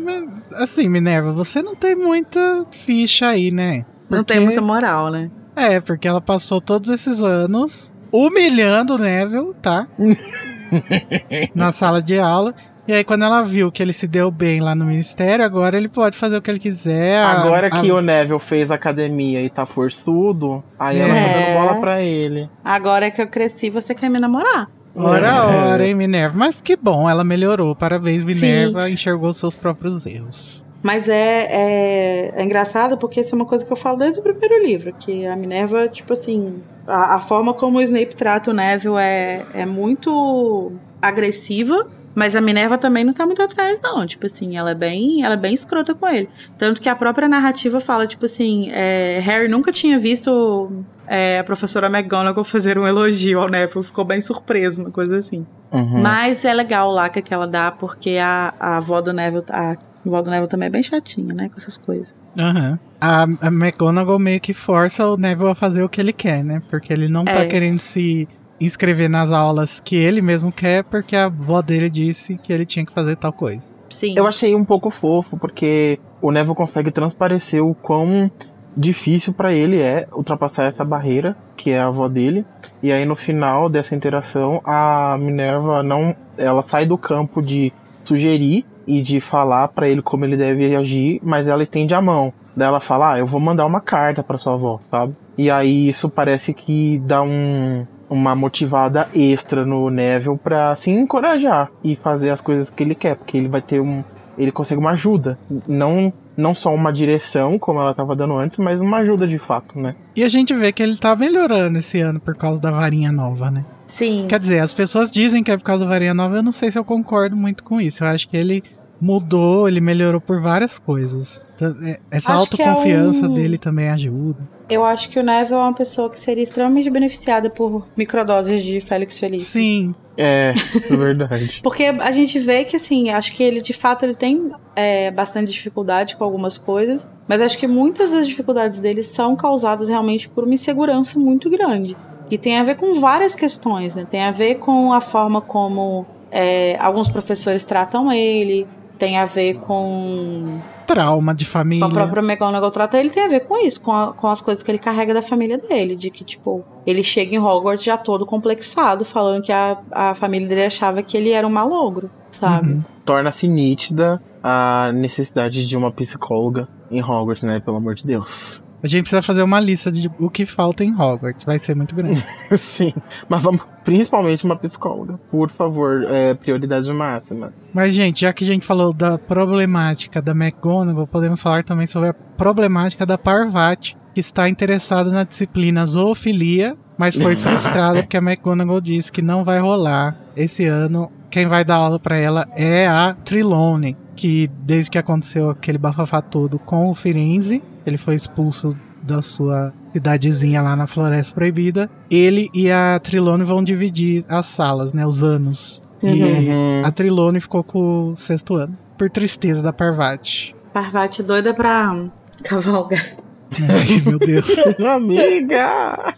assim, Minerva, você não tem muita ficha aí, né?
Porque... Não tem muita moral, né?
É, porque ela passou todos esses anos humilhando o Neville, tá? Na sala de aula. E aí, quando ela viu que ele se deu bem lá no ministério, agora ele pode fazer o que ele quiser.
Agora a, que a... o Neville fez academia e tá forçudo, aí é. ela tá dando bola pra ele.
Agora que eu cresci, você quer me namorar.
Ora, é. ora, hein, Minerva. Mas que bom, ela melhorou. Parabéns, Minerva. Sim. Enxergou seus próprios erros.
Mas é, é, é, engraçado porque isso é uma coisa que eu falo desde o primeiro livro, que a Minerva, tipo assim, a, a forma como o Snape trata o Neville é, é muito agressiva, mas a Minerva também não tá muito atrás, não. Tipo assim, ela é bem, ela é bem escrota com ele. Tanto que a própria narrativa fala, tipo assim, é, Harry nunca tinha visto é, a professora McGonagall fazer um elogio ao Neville, ficou bem surpreso, uma coisa assim. Uhum. Mas é legal lá que ela dá, porque a, a avó do Neville, a avó do Neville também é bem chatinha, né, com essas coisas.
Aham. Uhum. A, a McGonagall meio que força o Neville a fazer o que ele quer, né, porque ele não tá é. querendo se inscrever nas aulas que ele mesmo quer, porque a avó dele disse que ele tinha que fazer tal coisa.
Sim.
Eu achei um pouco fofo, porque o Neville consegue transparecer o quão difícil para ele é ultrapassar essa barreira, que é a avó dele. E aí no final dessa interação, a Minerva não, ela sai do campo de sugerir e de falar para ele como ele deve agir, mas ela estende a mão. Daí ela fala: "Ah, eu vou mandar uma carta para sua avó", sabe? E aí isso parece que dá um uma motivada extra no Neville para se encorajar e fazer as coisas que ele quer, porque ele vai ter um ele consegue uma ajuda, não não só uma direção, como ela estava dando antes, mas uma ajuda de fato, né?
E a gente vê que ele tá melhorando esse ano por causa da varinha nova, né?
Sim.
Quer dizer, as pessoas dizem que é por causa da varinha nova, eu não sei se eu concordo muito com isso. Eu acho que ele mudou, ele melhorou por várias coisas. É, essa
Acho é
autoconfiança
um-
dele também ajuda.
Eu acho que o Neville é uma pessoa que seria extremamente beneficiada por microdoses de Félix Feliz.
Sim,
É, é verdade.
Porque a gente vê que, assim, acho que ele de fato ele tem é, bastante dificuldade com algumas coisas, mas acho que muitas das dificuldades dele são causadas realmente por uma insegurança muito grande. E tem a ver com várias questões, né? Tem a ver com a forma como é, alguns professores tratam ele, tem a ver com
trauma de
com
família.
a própria McGonagall trata ele tem a ver com isso, com, a- com as coisas que ele carrega da família dele. De que, tipo, ele chega em Hogwarts já todo complexado, falando que a, a família dele achava que ele era um malogro, sabe?
Uhum.
Torna-se nítida a necessidade de uma psicóloga em Hogwarts, né? Pelo amor de Deus.
A gente precisa fazer uma lista de o que falta em Hogwarts. Vai ser muito grande.
Sim, mas vamos principalmente uma psicóloga. Por favor, é prioridade máxima.
Mas, gente, já que a gente falou da problemática da McGonagall, podemos falar também sobre a problemática da Parvati, que está interessada na disciplina zoofilia, mas foi frustrada porque a McGonagall disse que não vai rolar esse ano. Quem vai dar aula para ela é a Trelawney, que desde que aconteceu aquele bafafá todo com o Firenze, ele foi expulso da sua cidadezinha lá na Floresta Proibida. Ele e a Trelawney vão dividir as salas, né, os anos. E
Uhum.
a Trilone ficou com o sexto ano. Por tristeza da Parvati.
Parvati doida pra cavalgar.
Ai, meu Deus.
Amiga!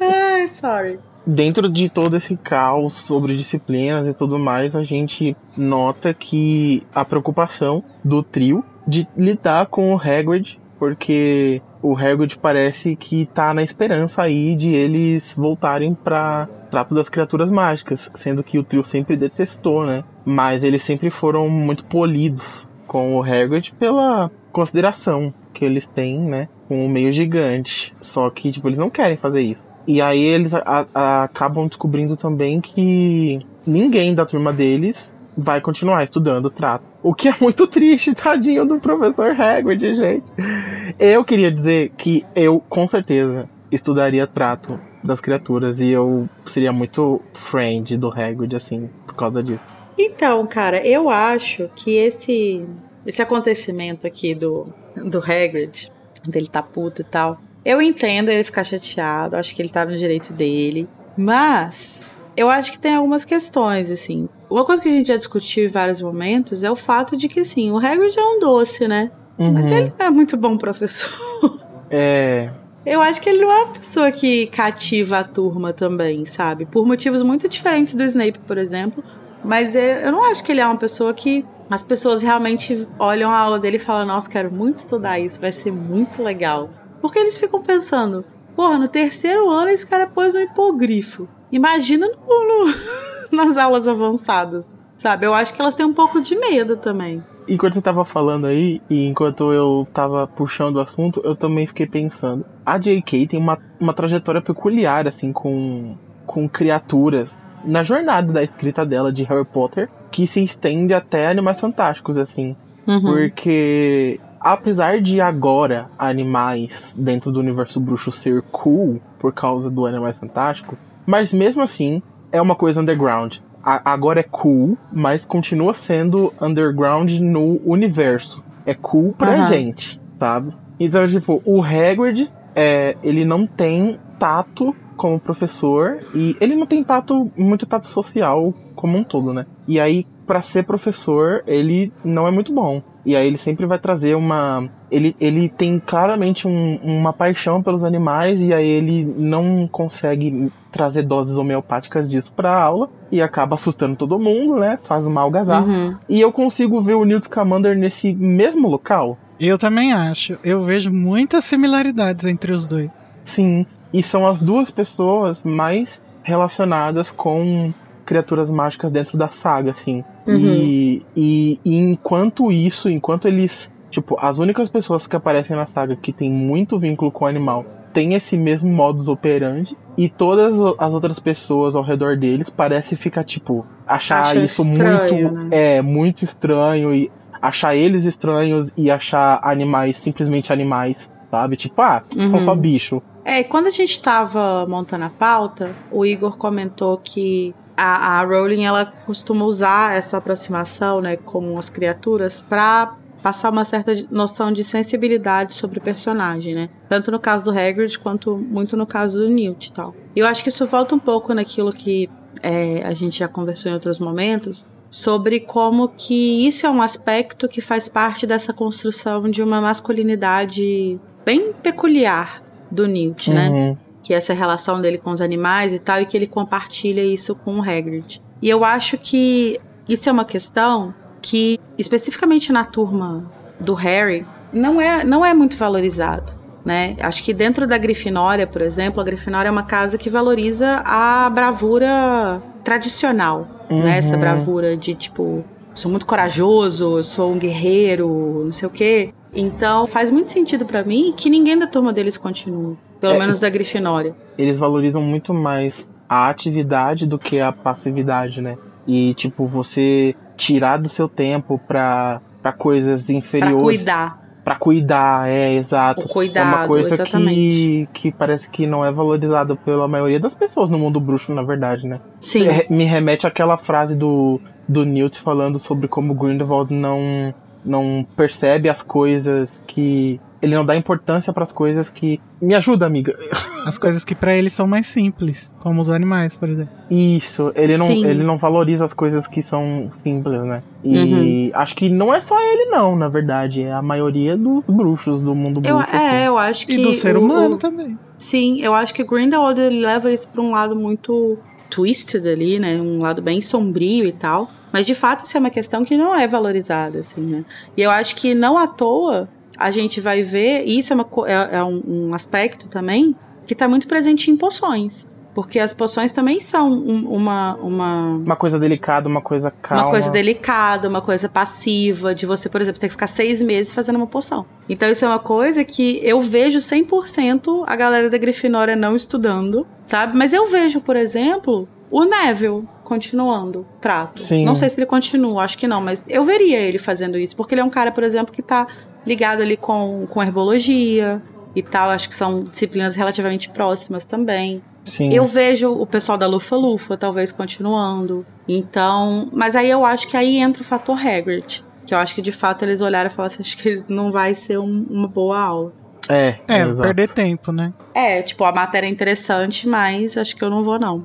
Ai, sorry.
Dentro de todo esse caos sobre disciplinas e tudo mais, a gente nota que a preocupação do trio de lidar com o Hagrid, porque o Hagrid parece que tá na esperança aí de eles voltarem pra trato das criaturas mágicas, sendo que o trio sempre detestou, né? Mas eles sempre foram muito polidos com o Hagrid pela consideração que eles têm, né, com o meio gigante. Só que, tipo, eles não querem fazer isso. E aí eles a- a- acabam descobrindo também que ninguém da turma deles vai continuar estudando trato. O que é muito triste, tadinho do professor Hagrid, gente. Eu queria dizer que eu, com certeza, estudaria trato das criaturas e eu seria muito friend do Hagrid, assim, por causa disso.
Então, cara, eu acho que esse esse acontecimento aqui do, do Hagrid, dele tá puto e tal, eu entendo ele ficar chateado, acho que ele tá no direito dele, mas eu acho que tem algumas questões, assim. Uma coisa que a gente já discutiu em vários momentos é o fato de que, assim, o Hagrid é um doce, né? Mas
Uhum.
ele não é muito bom professor.
É.
Eu acho que ele não é uma pessoa que cativa a turma também, sabe? Por motivos muito diferentes do Snape, por exemplo. Mas eu eu não acho que ele é uma pessoa que as pessoas realmente olham a aula dele e falam: Nossa, quero muito estudar isso, vai ser muito legal. Porque eles ficam pensando: Porra, no terceiro ano esse cara pôs um hipogrifo. Imagina no- no- nas aulas avançadas, sabe? Eu acho que elas têm um pouco de medo também.
Enquanto você tava falando aí, e enquanto eu tava puxando o assunto, eu também fiquei pensando. A J.K. tem uma, uma trajetória peculiar, assim, com, com criaturas. Na jornada da escrita dela de Harry Potter, que se estende até Animais Fantásticos, assim.
Uhum.
Porque, apesar de agora animais dentro do universo bruxo ser cool por causa do Animais Fantásticos, mas mesmo assim é uma coisa underground. A- agora é cool, mas continua sendo underground no universo. É cool pra
Aham.
gente, sabe? Então, tipo, o Hagrid, é, ele não tem tato como professor e ele não tem tato, muito tato social como um todo, né? E aí, pra ser professor, ele não é muito bom. E aí ele sempre vai trazer uma. Ele, ele tem claramente um- uma paixão pelos animais, e aí ele não consegue trazer doses homeopáticas disso pra aula, e acaba assustando todo mundo, né? Faz uma algazarra.
Uhum.
E eu consigo ver o Newt Scamander nesse mesmo local.
Eu também acho. Eu vejo muitas similaridades entre os dois.
Sim, E são as duas pessoas mais relacionadas com criaturas mágicas dentro da saga, assim.
Uhum.
E, e, e enquanto isso, enquanto eles. Tipo, as únicas pessoas que aparecem na saga que tem muito vínculo com o animal têm esse mesmo modus operandi. E todas as outras pessoas ao redor deles parecem ficar, tipo, achar
Acha
isso
estranho,
muito.
né?
É, muito estranho. E achar eles estranhos e achar animais simplesmente animais, sabe? Tipo, ah, são
Uhum.
só bicho.
É, quando a gente tava montando a pauta, o Igor comentou que a, a Rowling ela costuma usar essa aproximação, né, com as criaturas pra passar uma certa noção de sensibilidade sobre o personagem, né? Tanto no caso do Hagrid quanto muito no caso do Newt e tal. Eu acho que isso volta um pouco naquilo que é, a gente já conversou em outros momentos sobre como que isso é um aspecto que faz parte dessa construção de uma masculinidade bem peculiar do Newt, né?
Uhum.
Que é essa relação dele com os animais e tal, e que ele compartilha isso com o Hagrid. E eu acho que isso é uma questão que, especificamente na turma do Harry, não é, não é muito valorizado. Né? Acho que dentro da Grifinória, por exemplo, a Grifinória é uma casa que valoriza a bravura tradicional, né? Essa
Uhum.
bravura de tipo, sou muito corajoso, sou um guerreiro, não sei o quê. Então faz muito sentido pra mim que ninguém da turma deles continue, pelo
É,
menos da Grifinória.
eles valorizam muito mais a atividade do que a passividade, né? E, tipo, você tirar do seu tempo pra, pra coisas
Pra
inferiores.
cuidar.
Pra cuidar, é, exato.
O cuidado,
é uma coisa que,
exatamente.
que parece que não é valorizada pela maioria das pessoas no mundo bruxo, na verdade, né?
Sim.
Me remete àquela frase do, do Newt falando sobre como Grindelwald não, não percebe as coisas que. Ele não dá importância pras coisas que. Me ajuda, amiga.
As coisas que pra eles são mais simples, como os animais, por exemplo.
Isso, ele não,
Sim.
ele não valoriza as coisas que são simples, né? E acho que não é só ele, não, na verdade. É a maioria dos bruxos do mundo
Eu,
bruxo.
é,
assim.
eu acho que.
E do ser humano
o-
também.
Sim, eu acho que Grindelwald ele leva isso pra um lado muito twisted ali, né? Um lado bem sombrio e tal. Mas de fato isso é uma questão que não é valorizada, assim, né? E eu acho que não à toa a gente vai ver, e isso é, uma, é, é um, um aspecto também que tá muito presente em poções. Porque as poções também são um- uma, uma,
Uma coisa delicada, uma coisa calma.
uma coisa delicada, uma coisa passiva, de você, por exemplo, ter que ficar seis meses fazendo uma poção. Então isso é uma coisa que eu vejo 100% a galera da Grifinória não estudando, sabe? Mas eu vejo, por exemplo, o Neville continuando trato.
Sim.
Não sei se ele continua, acho que não, mas eu veria ele fazendo isso, porque ele é um cara, por exemplo, que tá ligado ali com, com herbologia e tal, acho que são disciplinas relativamente próximas também.
Sim.
Eu vejo o pessoal da Lufa Lufa talvez continuando. Então, mas aí eu acho que aí entra o fator Hagrid. Que eu acho que de fato eles olharam e falaram assim: acho que não vai ser um- uma boa aula.
É,
É,
exato.
perder tempo, né?
É, tipo, a matéria é interessante, mas acho que eu não vou, não.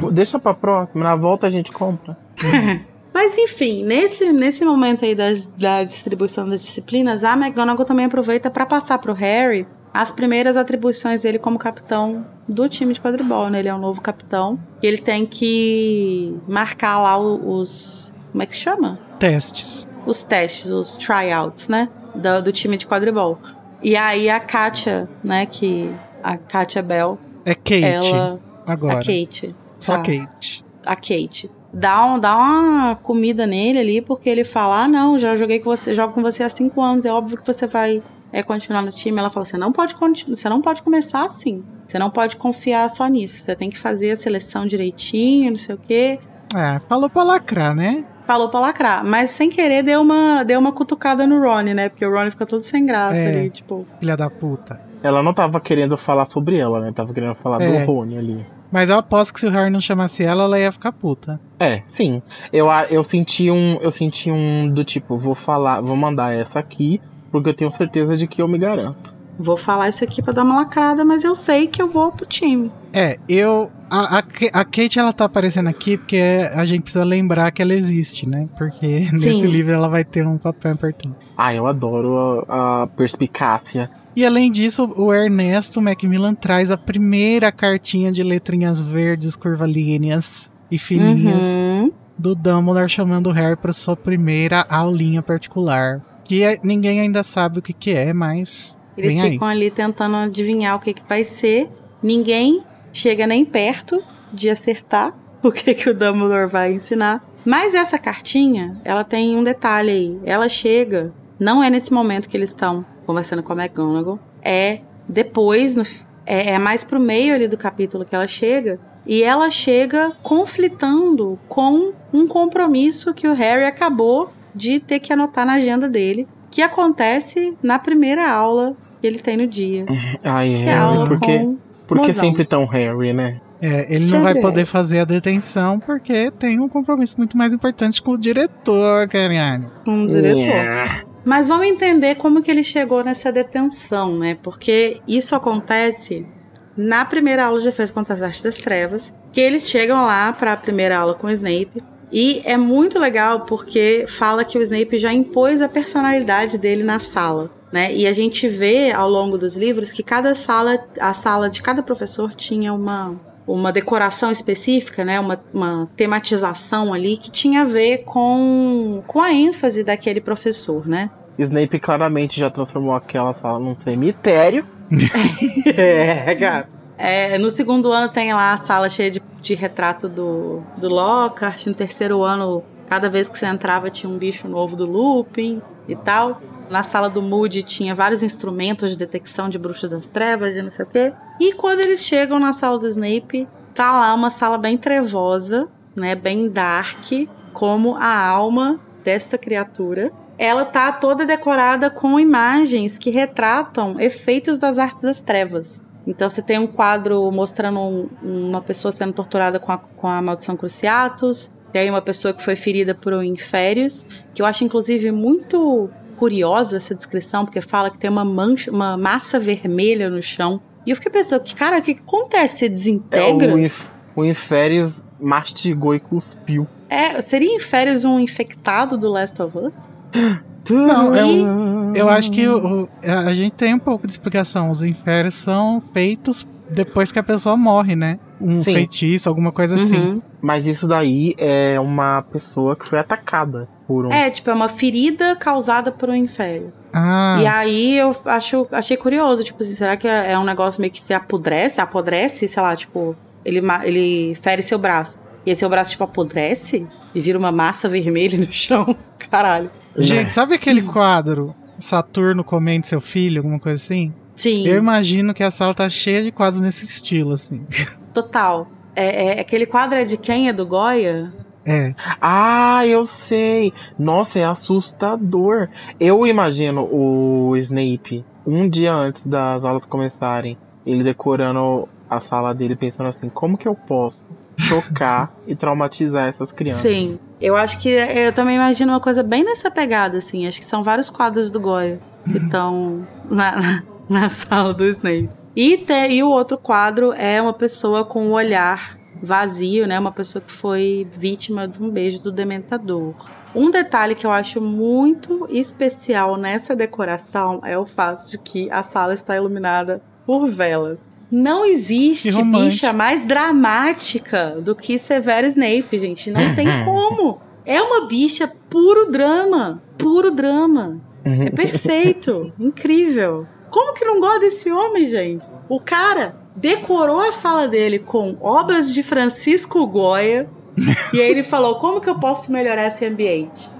Pô, Deixa pra próxima, na volta a gente compra.
Mas enfim, nesse, nesse momento aí das, da distribuição das disciplinas, a McGonagall também aproveita para passar pro Harry as primeiras atribuições dele como capitão do time de quadribol, né? Ele é um novo capitão e ele tem que marcar lá os. Como é que chama?
Testes.
os testes, os tryouts, né? Do, do time de quadribol. E aí a Katia, né? Que a Katia Bell,
É Kate.
ela.
agora.
A Kate.
Só
tá.
Kate.
A Kate. Dá, um, dá uma comida nele ali, porque ele fala: Ah, não, já joguei com você, jogo com você há cinco anos, é óbvio que você vai é, continuar no time. Ela fala: Você não pode você não pode começar assim. Você não pode confiar só nisso. Você tem que fazer a seleção direitinho, não sei o quê.
É, falou pra lacrar, né?
falou pra lacrar, mas sem querer deu uma, deu uma cutucada no Ronnie, né? Porque o Ronnie fica todo sem graça
É.
ali, tipo.
Filha da puta.
Ela não tava querendo falar sobre ela, né? Tava querendo falar
É.
do Rony ali.
Mas eu aposto que se o Harry não chamasse ela, ela ia ficar puta.
É, sim. Eu, a- eu senti um. Eu senti um do tipo, vou falar, vou mandar essa aqui, porque eu tenho certeza de que eu me garanto.
Vou falar isso aqui pra dar uma lacrada, mas eu sei que eu vou pro time.
É, eu. A, a, a Kate, ela tá aparecendo aqui porque a gente precisa lembrar que ela existe, né? Porque nesse livro ela vai ter um papel importante.
Ah, eu adoro a, a perspicácia.
E além disso, o Ernesto Macmillan traz a primeira cartinha de letrinhas verdes curvilíneas e fininhas
Uhum.
do Dumbledore chamando o Harry para sua primeira aulinha particular. Que é- ninguém ainda sabe o que, que é, mas.
Eles
vem aí.
ficam ali tentando adivinhar o que, que vai ser. Ninguém chega nem perto de acertar o que, que o Dumbledore vai ensinar. Mas essa cartinha, ela tem um detalhe aí. Ela chega, não é nesse momento que eles estão conversando com a McGonagall, é depois, no, é, é, mais pro meio ali do capítulo que ela chega. E ela chega conflitando com um compromisso que o Harry acabou de ter que anotar na agenda dele, que acontece na primeira aula que ele tem no dia.
Ai, Harry, é porque, porque sempre tão Harry, né?
É, ele não vai poder fazer a detenção porque tem um compromisso muito mais importante com o diretor, Kariane.
Com o diretor. Yeah. Mas vamos entender como que ele chegou nessa detenção, né? Porque isso acontece na primeira aula de defesa contra as artes das trevas, que eles chegam lá para a primeira aula com o Snape. E é muito legal porque fala que o Snape já impôs a personalidade dele na sala. Né? E a gente vê ao longo dos livros que cada sala, a sala de cada professor tinha uma, uma decoração específica, né, uma, uma tematização ali que tinha a ver com, com a ênfase daquele professor, né?
Snape claramente já transformou aquela sala num cemitério.
é, cara. É, no segundo ano tem lá a sala cheia de, de retrato do, do Lockhart. No terceiro ano, cada vez que você entrava, tinha um bicho novo do Lupin e tal. Na sala do Moody tinha vários instrumentos de detecção de bruxas das trevas, de não sei o quê. E quando eles chegam na sala do Snape, tá lá uma sala bem trevosa, né, bem dark, como a alma desta criatura. Ela tá toda decorada com imagens que retratam efeitos das artes das trevas. Então você tem um quadro mostrando um, uma pessoa sendo torturada com a, com a maldição Cruciatus, tem uma pessoa que foi ferida por um Inférios, que eu acho inclusive muito curiosa essa descrição, porque fala que tem uma mancha, uma massa vermelha no chão. E eu fiquei pensando, que cara, o que, que acontece? Você desintegra? É,
o, inf o Inférios mastigou e cuspiu.
É, seria Inférios um infectado do Last of Us?
Não, eu, eu acho que o, a gente tem um pouco de explicação. Os inférios são feitos depois que a pessoa morre, né? Um Sim. feitiço, alguma coisa assim. uhum. assim.
Mas isso daí é uma pessoa que foi atacada por um.
É, tipo, é uma ferida causada por um infério.
Ah.
E aí eu acho, achei curioso, tipo assim, será que é, é um negócio meio que se apodrece, apodrece, sei lá, tipo, ele, ele fere seu braço. E aí seu braço, tipo, apodrece e vira uma massa vermelha no chão. Caralho.
Gente, sabe aquele quadro Saturno comendo seu filho, alguma coisa assim?
Sim.
Eu imagino que a sala tá cheia de quadros nesse estilo, assim.
Total. É, é, aquele quadro é de quem? É do Goya?
É.
Ah, eu sei. Nossa, é assustador. Eu imagino o Snape um dia antes das aulas começarem, ele decorando a sala dele, pensando assim: como que eu posso chocar e traumatizar essas crianças?
Sim. Eu acho que eu também imagino uma coisa bem nessa pegada, assim. Acho que são vários quadros do Goya que estão na, na sala do Snape. E, te, e o outro quadro é uma pessoa com o um olhar vazio, né? Uma pessoa que foi vítima de um beijo do dementador. Um detalhe que eu acho muito especial nessa decoração é o fato de que a sala está iluminada por velas. Não existe bicha mais dramática do que Severo Snape, gente. Não tem como. É uma bicha puro drama. Puro drama. É perfeito. incrível. Como que não gosta desse homem, gente? O cara decorou a sala dele com obras de Francisco Goya. e aí ele falou: como que eu posso melhorar esse ambiente?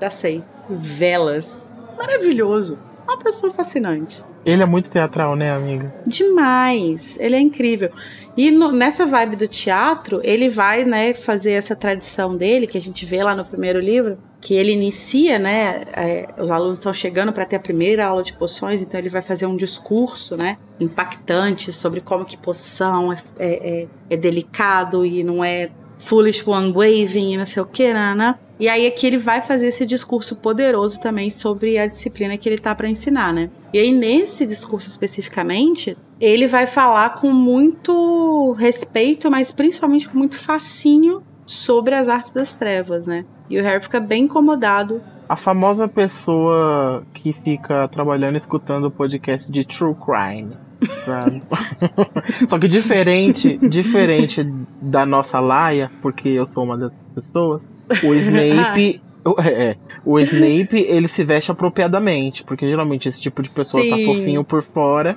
Já sei. Velas. Maravilhoso. Uma pessoa fascinante.
Ele é muito teatral, né, amiga?
Demais. Ele é incrível. E no, nessa vibe do teatro, ele vai, né, fazer essa tradição dele, que a gente vê lá no primeiro livro, que ele inicia, né? É, os alunos estão chegando para ter a primeira aula de poções, então ele vai fazer um discurso, né? Impactante sobre como que poção é, é, é, é delicado e não é foolish one waving e não sei o que, né, né? E aí aqui ele vai fazer esse discurso poderoso também sobre a disciplina que ele tá para ensinar, né? E aí nesse discurso especificamente, ele vai falar com muito respeito, mas principalmente com muito fascínio sobre as artes das trevas, né? E o Harry fica bem incomodado.
A famosa pessoa que fica trabalhando escutando o podcast de True Crime. Só que diferente, diferente da nossa Laia, porque eu sou uma dessas pessoas, o Snape. É, é, o Snape, ele se veste apropriadamente, porque geralmente esse tipo de pessoa tá Sim. tá fofinho por fora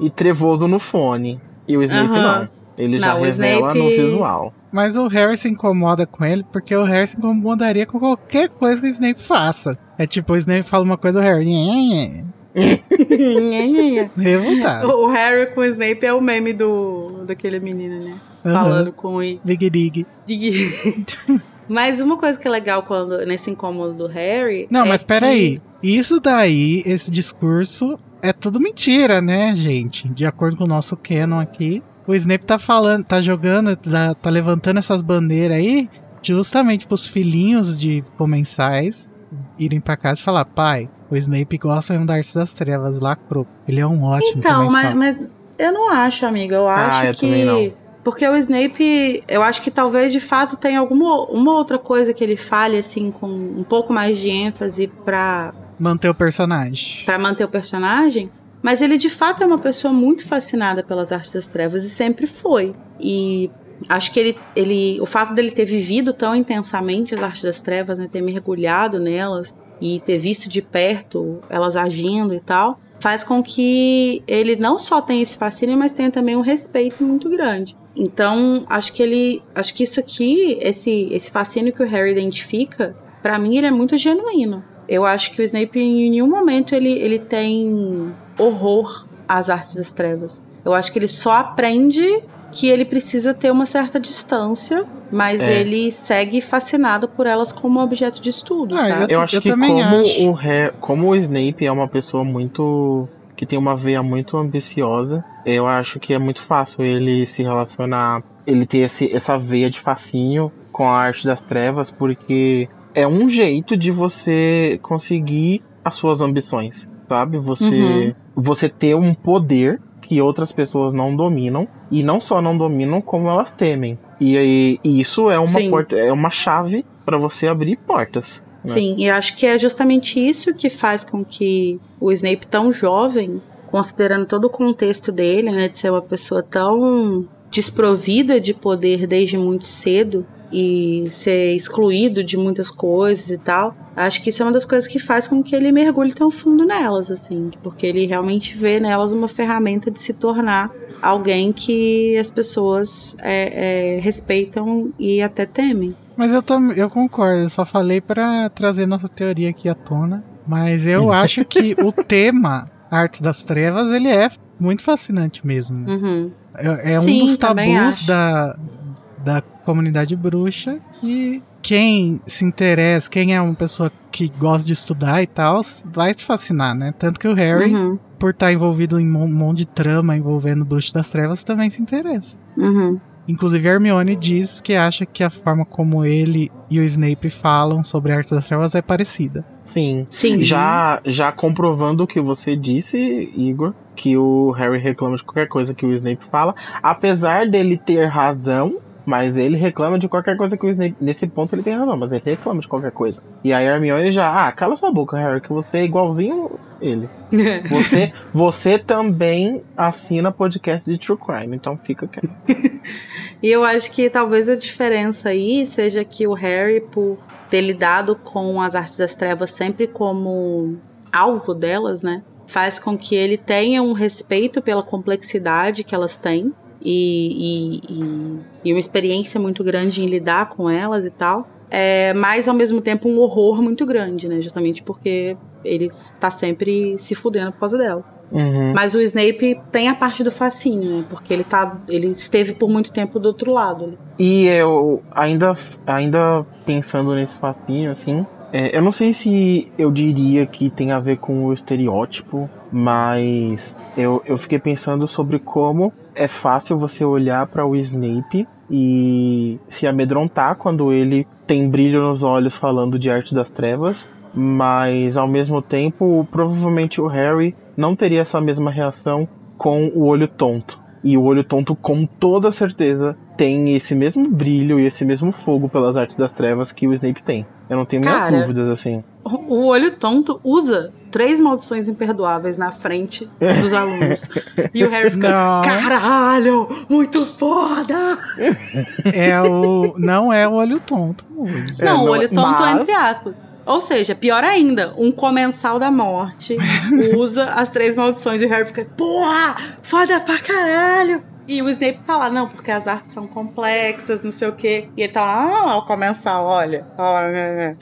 e trevoso no fone. E o Snape
Aham.
não. Ele já
Não, o
revela
Snape-
no visual.
Mas o Harry se incomoda com ele porque o Harry se incomodaria com qualquer coisa que o Snape faça. É tipo, o Snape fala uma coisa, o Harry. "Nhê, nhê", Revoltado.
o Harry com o Snape é o meme do daquele menino, né?
Aham.
Falando com o
Big Dig.
Mas uma coisa que é legal quando nesse incômodo do Harry.
Não,
é
mas
que-
peraí. Isso daí, esse discurso, é tudo mentira, né, gente? De acordo com o nosso canon aqui. O Snape tá falando, tá jogando, tá, tá levantando essas bandeiras aí, justamente pros filhinhos de comensais irem pra casa e falar: pai, o Snape gosta de um Darcy das Trevas, lacrou. Ele é um ótimo
Então,
comensal.
mas, mas eu não acho, amiga. Eu acho
Ah, eu
que. Porque o Snape, eu acho que talvez de fato tenha alguma uma outra coisa que ele fale, assim, com um pouco mais de ênfase pra,
Manter o personagem.
pra manter o personagem. Mas ele de fato é uma pessoa muito fascinada pelas artes das trevas e sempre foi. E acho que ele, ele o fato dele ter vivido tão intensamente as artes das trevas, né, ter mergulhado nelas e ter visto de perto elas agindo e tal, faz com que ele não só tenha esse fascínio, mas tenha também um respeito muito grande. Então, acho que ele, acho que isso aqui, esse esse fascínio que o Harry identifica, pra mim ele é muito genuíno. Eu acho que o Snape em nenhum momento ele, ele tem horror às artes das trevas. Eu acho que ele só aprende que ele precisa ter uma certa distância, mas
É.
ele segue fascinado por elas como objeto de estudo,
Ah,
sabe?
Eu acho
Eu
que
também
como
acho.
o Harry, como o Snape é uma pessoa muito que tem uma veia muito ambiciosa, eu acho que é muito fácil ele se relacionar, ele ter esse, essa veia de fascínio com a arte das trevas, porque é um jeito de você conseguir as suas ambições, sabe? Você você ter um poder que outras pessoas não dominam e não só não dominam como elas temem. E aí e isso é uma
Sim.
porta, é uma chave para você abrir portas. né?
Sim, e acho que é justamente isso que faz com que o Snape tão jovem, considerando todo o contexto dele, né, de ser uma pessoa tão desprovida de poder desde muito cedo e ser excluído de muitas coisas e tal. Acho que isso é uma das coisas que faz com que ele mergulhe tão fundo nelas, assim, porque ele realmente vê nelas uma ferramenta de se tornar alguém que as pessoas é, é, respeitam e até temem.
Mas eu, tam, eu concordo, eu só falei pra trazer nossa teoria aqui à tona. Mas eu acho que o tema Artes das Trevas, ele é muito fascinante mesmo.
Uhum.
É, é um
Sim,
dos
também
tabus da, da comunidade bruxa e quem se interessa, quem é uma pessoa que gosta de estudar e tal, vai se fascinar, né? Tanto que o Harry,
Uhum.
por estar envolvido em um monte de trama envolvendo bruxos das trevas, também se interessa.
Uhum.
Inclusive, a Hermione diz que acha que a forma como ele e o Snape falam sobre artes das trevas é parecida.
Sim.
Sim.
Já, já comprovando o que você disse, Igor, que o Harry reclama de qualquer coisa que o Snape fala, apesar dele ter razão, mas ele reclama de qualquer coisa que o Snape. Nesse ponto ele tem razão, mas ele reclama de qualquer coisa. E aí a Hermione já, ah, cala sua boca, Harry, que você é igualzinho ele. Você, você também assina podcast de True Crime, então fica quieto.
E eu acho que talvez a diferença aí seja que o Harry, por ter lidado com as artes das trevas sempre como alvo delas, né? Faz com que ele tenha um respeito pela complexidade que elas têm e, e, e, uma experiência muito grande em lidar com elas e tal. É, mas ao mesmo tempo um horror muito grande, né? Justamente porque ele está sempre se fudendo por causa delas.
Uhum.
Mas o Snape tem a parte do fascínio, né? Porque ele tá. Ele esteve por muito tempo do outro lado.
E eu ainda, ainda pensando nesse fascínio, assim, é, eu não sei se eu diria que tem a ver com o estereótipo, mas eu, eu fiquei pensando sobre como é fácil você olhar para o Snape e se amedrontar quando ele tem brilho nos olhos falando de arte das trevas, mas ao mesmo tempo, provavelmente o Harry não teria essa mesma reação com o olho tonto. E o olho tonto, com toda certeza, tem esse mesmo brilho e esse mesmo fogo pelas artes das trevas que o Snape tem. Eu não tenho minhas
Cara.
dúvidas, assim.
O o olho tonto usa três maldições imperdoáveis na frente dos alunos. E o Harry fica,
Não.
caralho, muito foda!
É o. não é o olho tonto.
É,
não, o
não-
olho tonto
mas-
entre aspas. Ou seja, pior ainda, um comensal da morte usa as três maldições e o Harry fica, porra, foda pra caralho! E o Snape tá lá, não, porque as artes são complexas, não sei o quê. E ele tá lá, ah, ao começar, olha.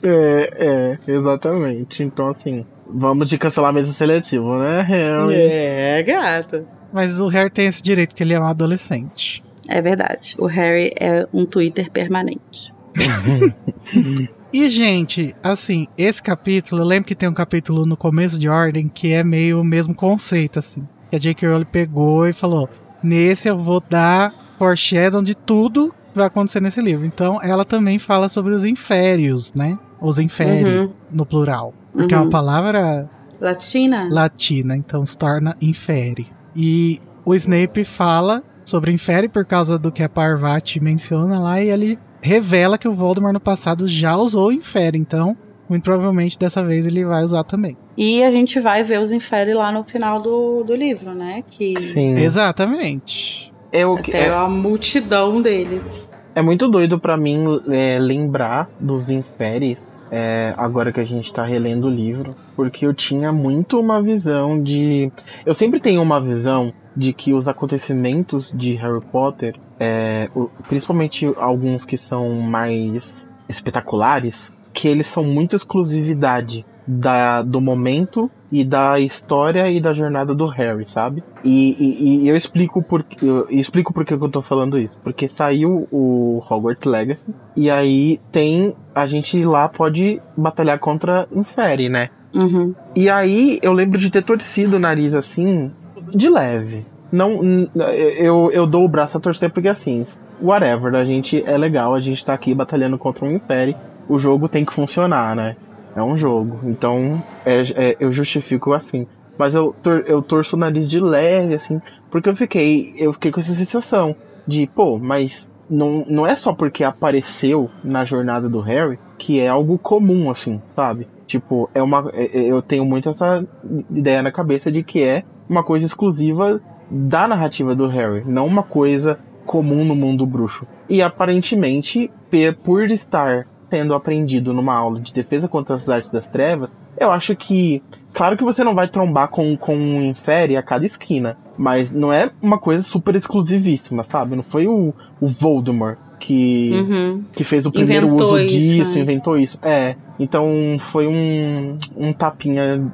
É, é, exatamente. Então, assim, vamos de cancelamento seletivo, né, Harry?
É, gata.
Mas o Harry tem esse direito, porque ele é um adolescente.
É verdade. O Harry é um Twitter permanente.
E, gente, assim, esse capítulo, eu lembro que tem um capítulo no começo de Ordem que é meio o mesmo conceito, assim. Que a J.K. Rowling pegou e falou: Nesse eu vou dar foreshadow de tudo que vai acontecer nesse livro. Então, ela também fala sobre os inférios, né? Os infere, uhum. no plural. Porque uhum. é uma uhum. palavra...
Latina?
Latina, então se torna infere. E o Snape fala sobre infere por causa do que a Parvati menciona lá e ele revela que o Voldemort no passado já usou o Infere, então muito provavelmente dessa vez ele vai usar também.
E a gente vai ver os Infere lá no final do, do livro, né? Que
Sim. Exatamente.
É o que, Até é... a multidão deles.
É muito doido para mim é, lembrar dos Inferes é, agora que a gente tá relendo o livro, porque eu tinha muito uma visão de. Eu sempre tenho uma visão de que os acontecimentos de Harry Potter, é, principalmente alguns que são mais espetaculares, que eles são muito exclusividade da, do momento e da história e da jornada do Harry, sabe? E, e, e eu explico por eu explico por que eu tô falando isso. Porque saiu o Hogwarts Legacy e aí tem a gente lá pode batalhar contra Inferi, né?
Uhum.
E aí eu lembro de ter torcido o nariz assim de leve. Não, eu, eu dou o braço a torcer porque assim, whatever, a gente é legal, a gente tá aqui batalhando contra um Império, o jogo tem que funcionar, né? É um jogo, então é, é, eu justifico assim. Mas eu, tor eu torço o nariz de leve, assim, porque eu fiquei, eu fiquei com essa sensação de, pô, mas não, não é só porque apareceu na jornada do Harry que é algo comum, assim, sabe? Tipo, é uma. É, é, eu tenho muito essa ideia na cabeça de que é uma coisa exclusiva da narrativa do Harry, não uma coisa comum no mundo bruxo. E aparentemente, por estar sendo aprendido numa aula de defesa contra as artes das trevas, eu acho que. Claro que você não vai trombar com, com um infere a cada esquina, mas não é uma coisa super exclusivíssima, sabe? Não foi o, o Voldemort que, uhum. que fez o primeiro inventou uso isso, disso, né? inventou isso. É. Então foi um, um tapinha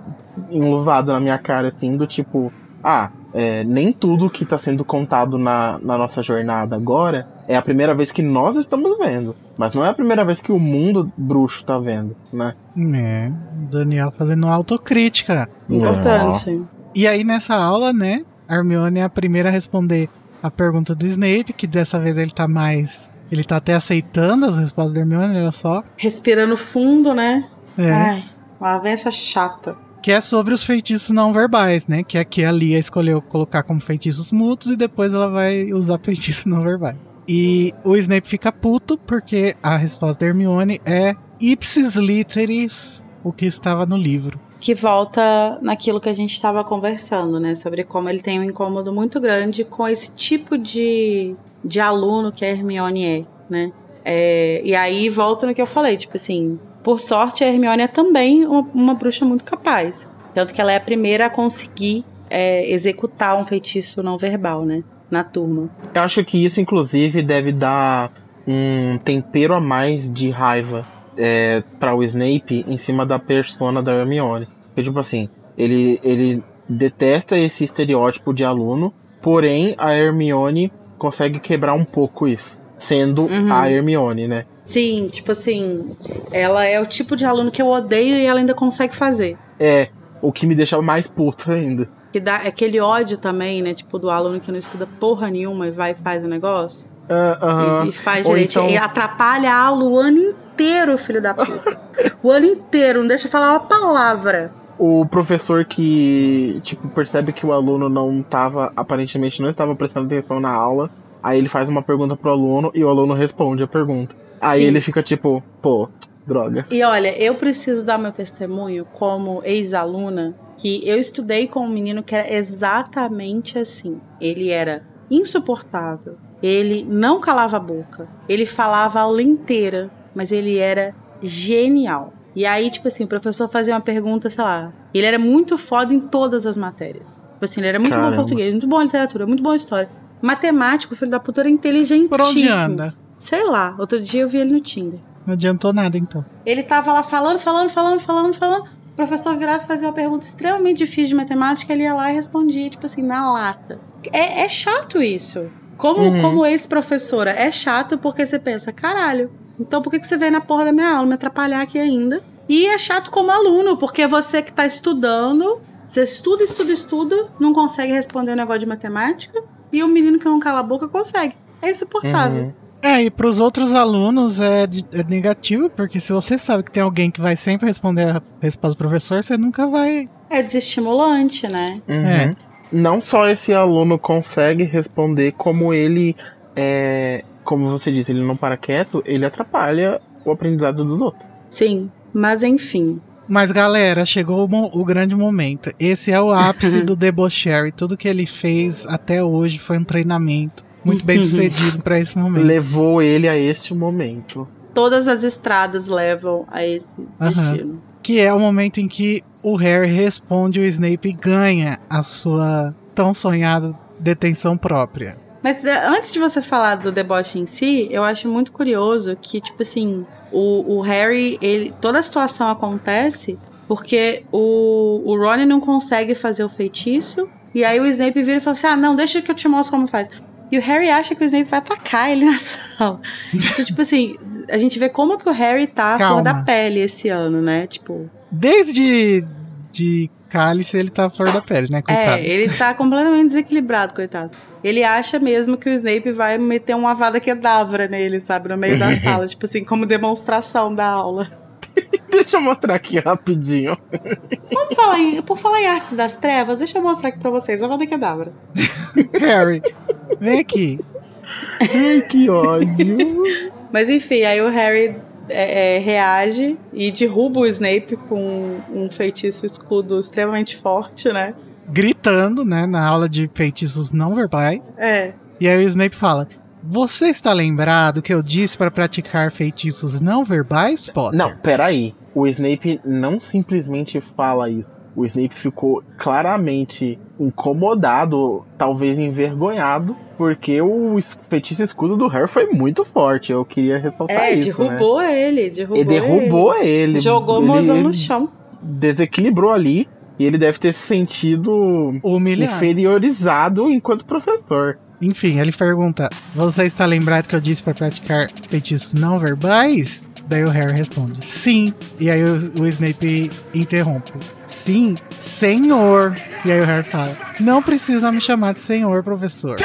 enluvado na minha cara, assim, do tipo, ah, é, nem tudo que está sendo contado na, na nossa jornada agora é a primeira vez que nós estamos vendo. Mas não é a primeira vez que o mundo bruxo está vendo, né?
É, Daniel fazendo autocrítica.
Importante.
E aí nessa aula, né, Hermione é a primeira a responder a pergunta do Snape, que dessa vez ele tá mais. Ele tá até aceitando as respostas da Hermione, olha só.
Respirando fundo, né?
É.
Ai, lá vem essa chata
que é sobre os feitiços não verbais, né? Que aqui a Lia escolheu colocar como feitiços mudos e depois ela vai usar feitiços não verbais. E o Snape fica puto porque a resposta da Hermione é ipsis literis, o que estava no livro.
Que volta naquilo que a gente estava conversando, né? Sobre como ele tem um incômodo muito grande com esse tipo de, de aluno que a Hermione é, né? É, e aí volta no que eu falei, tipo assim, por sorte, a Hermione é também uma, uma bruxa muito capaz. Tanto que ela é a primeira a conseguir é, executar um feitiço não verbal, né? Na turma.
Eu acho que isso, inclusive, deve dar um tempero a mais de raiva é, para o Snape em cima da persona da Hermione. Porque, tipo assim, ele, ele detesta esse estereótipo de aluno, porém a Hermione consegue quebrar um pouco isso, sendo uhum. a Hermione, né?
Sim, tipo assim, ela é o tipo de aluno que eu odeio e ela ainda consegue fazer.
É, o que me deixa mais puta ainda.
Que dá aquele ódio também, né? Tipo, do aluno que não estuda porra nenhuma e vai e faz o negócio.
Uh, uh -huh.
e, e, faz direito. Então... E atrapalha a aula o ano inteiro, filho da puta. o ano inteiro, não deixa falar uma palavra.
O professor que, tipo, percebe que o aluno não tava, aparentemente não estava prestando atenção na aula. Aí ele faz uma pergunta pro aluno e o aluno responde a pergunta. Aí Sim. ele fica tipo, pô, droga.
E olha, eu preciso dar meu testemunho como ex-aluna que eu estudei com um menino que era exatamente assim. Ele era insuportável. Ele não calava a boca. Ele falava a aula inteira, mas ele era genial. E aí, tipo assim, o professor fazia uma pergunta, sei lá. Ele era muito foda em todas as matérias. Tipo assim, ele era muito Caramba. bom em português, muito bom em literatura, muito bom em história. Matemático, filho da puta, era inteligentíssimo.
Por onde anda?
Sei lá, outro dia eu vi ele no Tinder.
Não adiantou nada, então.
Ele tava lá falando, falando, falando, falando, falando. O professor virava e fazia uma pergunta extremamente difícil de matemática, ele ia lá e respondia, tipo assim, na lata. É, é chato isso. Como,
Uhum.
como ex-professora, é chato porque você pensa, caralho, então por que, que você veio na porra da minha aula me atrapalhar aqui ainda? E é chato como aluno, porque você que tá estudando, você estuda, estuda, estuda, não consegue responder um negócio de matemática, e o menino que não cala a boca consegue. É insuportável.
Uhum.
É, e pros outros alunos é, de- é negativo, porque se você sabe que tem alguém que vai sempre responder a resposta do professor, você nunca vai.
É desestimulante, né?
Uhum.
É.
Não só esse aluno consegue responder, como ele é. Como você disse, ele não para quieto, ele atrapalha o aprendizado dos outros.
Sim, mas enfim.
Mas galera, chegou o, mo- o grande momento. Esse é o ápice do debochery. Tudo que ele fez até hoje foi um treinamento muito bem sucedido pra esse momento.
Levou ele a este momento.
Todas as estradas levam a esse
Aham.
destino.
Que é o momento em que o Harry responde o Snape e ganha a sua tão sonhada detenção própria.
Mas é, antes de você falar do deboche em si, eu acho muito curioso que, tipo assim, o, o Harry, ele, toda a situação acontece porque o, o Ron não consegue fazer o feitiço. E aí o Snape vira e fala assim: Ah, não, deixa que eu te mostro como faz. E o Harry acha que o Snape vai atacar ele na sala. Então, tipo assim, a gente vê como que o Harry tá a flor
Calma.
da pele esse ano, né? Tipo,
Desde de Cálice ele tá a flor da pele, né? Coitado.
É, ele tá completamente desequilibrado, coitado. Ele acha mesmo que o Snape vai meter uma vada quedavra nele, sabe? No meio da sala, tipo assim, como demonstração da aula.
Deixa eu mostrar aqui rapidinho.
Vamos falar em, por falar em artes das trevas, deixa eu mostrar aqui pra vocês a vada quedavra.
Harry, vem aqui.
Ai, que ódio.
Mas enfim, aí o Harry é, é, reage e derruba o Snape com um feitiço escudo extremamente forte, né?
Gritando, né? Na aula de feitiços não verbais.
É.
E aí o Snape fala: Você está lembrado que eu disse para praticar feitiços não verbais, Potter?
Não, peraí. O Snape não simplesmente fala isso. O Snape ficou claramente incomodado, talvez envergonhado, porque o feitiço escudo do Harry foi muito forte. Eu queria ressaltar
É,
isso. né?
derrubou ele, derrubou
Ele derrubou ele.
ele. Jogou o
Ele-
mozão
ele
no chão.
Desequilibrou ali. E ele deve ter se sentido
Humilhado.
inferiorizado enquanto professor.
Enfim, ele pergunta: Você está lembrado que eu disse para praticar feitiços não verbais? Daí o Harry responde: Sim. E aí o, o Snape interrompe: Sim, senhor. E aí o Harry fala: Não precisa me chamar de senhor, professor.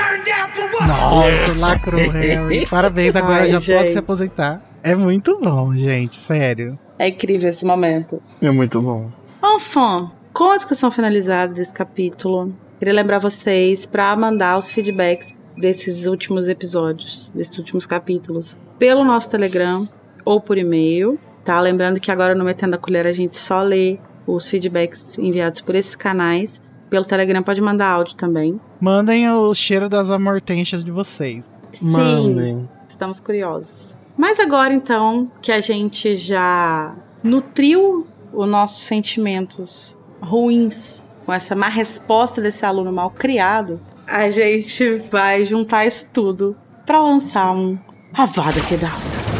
Nossa, lacrou o Harry. Parabéns, agora
Ai,
já
gente.
pode se aposentar. É muito bom, gente, sério.
É incrível esse momento.
É muito bom.
Enfim, com a discussão finalizada desse capítulo, queria lembrar vocês para mandar os feedbacks desses últimos episódios, desses últimos capítulos, pelo nosso Telegram ou por e-mail, tá? Lembrando que agora no Metendo a Colher a gente só lê os feedbacks enviados por esses canais. Pelo Telegram pode mandar áudio também.
Mandem o cheiro das amortenchas de vocês.
Sim,
Mandem.
estamos curiosos. Mas agora então que a gente já nutriu os nossos sentimentos ruins com essa má resposta desse aluno mal criado, a gente vai juntar isso tudo para lançar um Avada Kedavra.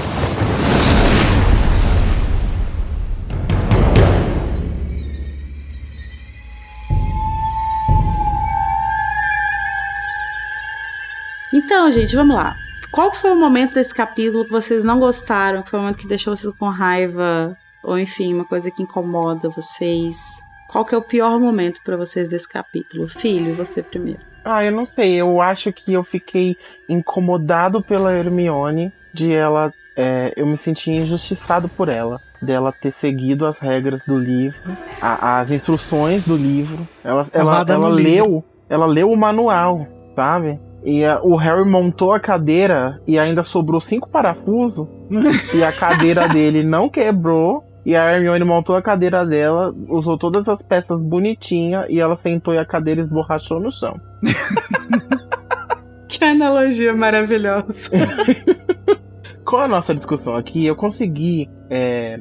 Então, gente, vamos lá. Qual foi o momento desse capítulo que vocês não gostaram? Que foi o momento que deixou vocês com raiva? Ou enfim, uma coisa que incomoda vocês? Qual que é o pior momento pra vocês desse capítulo? Filho, você primeiro.
Ah, eu não sei. Eu acho que eu fiquei incomodado pela Hermione, de ela. é, eu me senti injustiçado por ela, dela ter seguido as regras do livro, a- as instruções do livro. Ela, ela, ela leu, ela leu o manual, sabe? E a- o Harry montou a cadeira e ainda sobrou cinco parafusos e a cadeira dele não quebrou. E a Hermione montou a cadeira dela, usou todas as peças bonitinhas e ela sentou e a cadeira esborrachou no chão.
Que analogia maravilhosa.
Com a nossa discussão aqui, eu consegui é,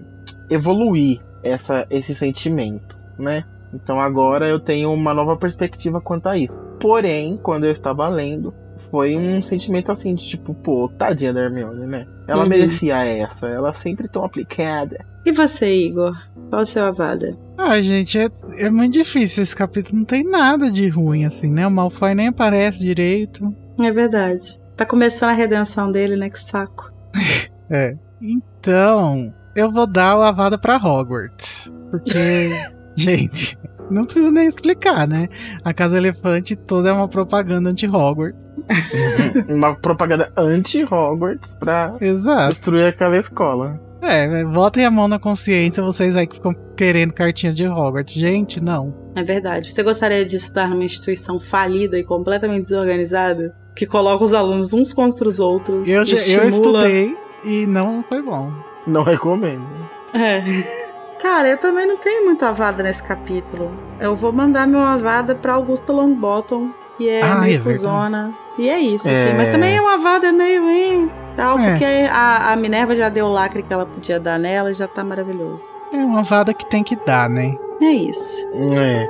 evoluir essa, esse sentimento, né? Então agora eu tenho uma nova perspectiva quanto a isso. Porém, quando eu estava lendo, foi um sentimento assim de tipo, pô, tadinha da Hermione, né? Ela
Uhum.
merecia essa, ela sempre tão aplicada.
E você, Igor? Qual o seu avada?
Ah, gente, é, é muito difícil. Esse capítulo não tem nada de ruim, assim, né? O Malfoy nem aparece direito.
É verdade. Tá começando a redenção dele, né? Que saco.
É. Então, eu vou dar o Avada pra Hogwarts. Porque, gente, não precisa nem explicar, né? A Casa Elefante toda é uma propaganda anti-Hogwarts.
Uma propaganda anti-Hogwarts pra
Exato.
destruir aquela escola.
É, é, botem a mão na consciência, vocês aí que ficam querendo cartinha de Hogwarts. Gente, não.
É verdade. Você gostaria de estudar numa instituição falida e completamente desorganizada? Que coloca os alunos uns contra os outros.
Eu, já- eu
estimula...
estudei e não foi bom.
Não recomendo.
É. Cara, eu também não tenho muito avada nesse capítulo. Eu vou mandar meu avada pra Augusta Longbottom, que é
Ah,
meio
é verdade.
cuzona. E é isso,
É.
assim. Mas também é uma avada meio, hein, tal,
É.
porque a, a Minerva já deu o lacre que ela podia dar nela e já tá maravilhoso.
É uma vada que tem que dar, né?
É isso.
É.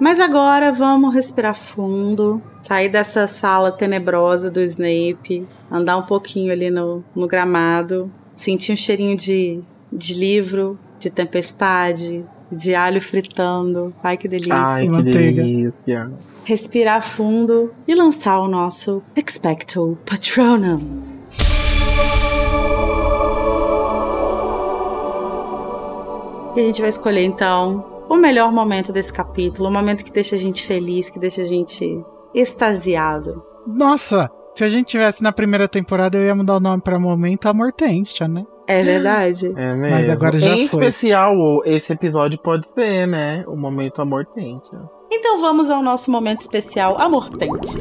Mas agora vamos respirar fundo, sair dessa sala tenebrosa do Snape, andar um pouquinho ali no, no gramado, sentir um cheirinho de, de livro, de tempestade, de alho fritando. Ai, que delícia.
Ai, que
manteiga.
delícia.
Respirar fundo e lançar o nosso Expecto Patronum. E a gente vai escolher então o melhor momento desse capítulo, o momento que deixa a gente feliz, que deixa a gente extasiado.
Nossa, se a gente tivesse na primeira temporada, eu ia mudar o nome pra Momento Amortentia, né?
É verdade?
É mesmo.
Mas agora já
em
foi.
especial, o- esse episódio pode ser, né? O momento amor tente.
Então vamos ao nosso momento especial amortente.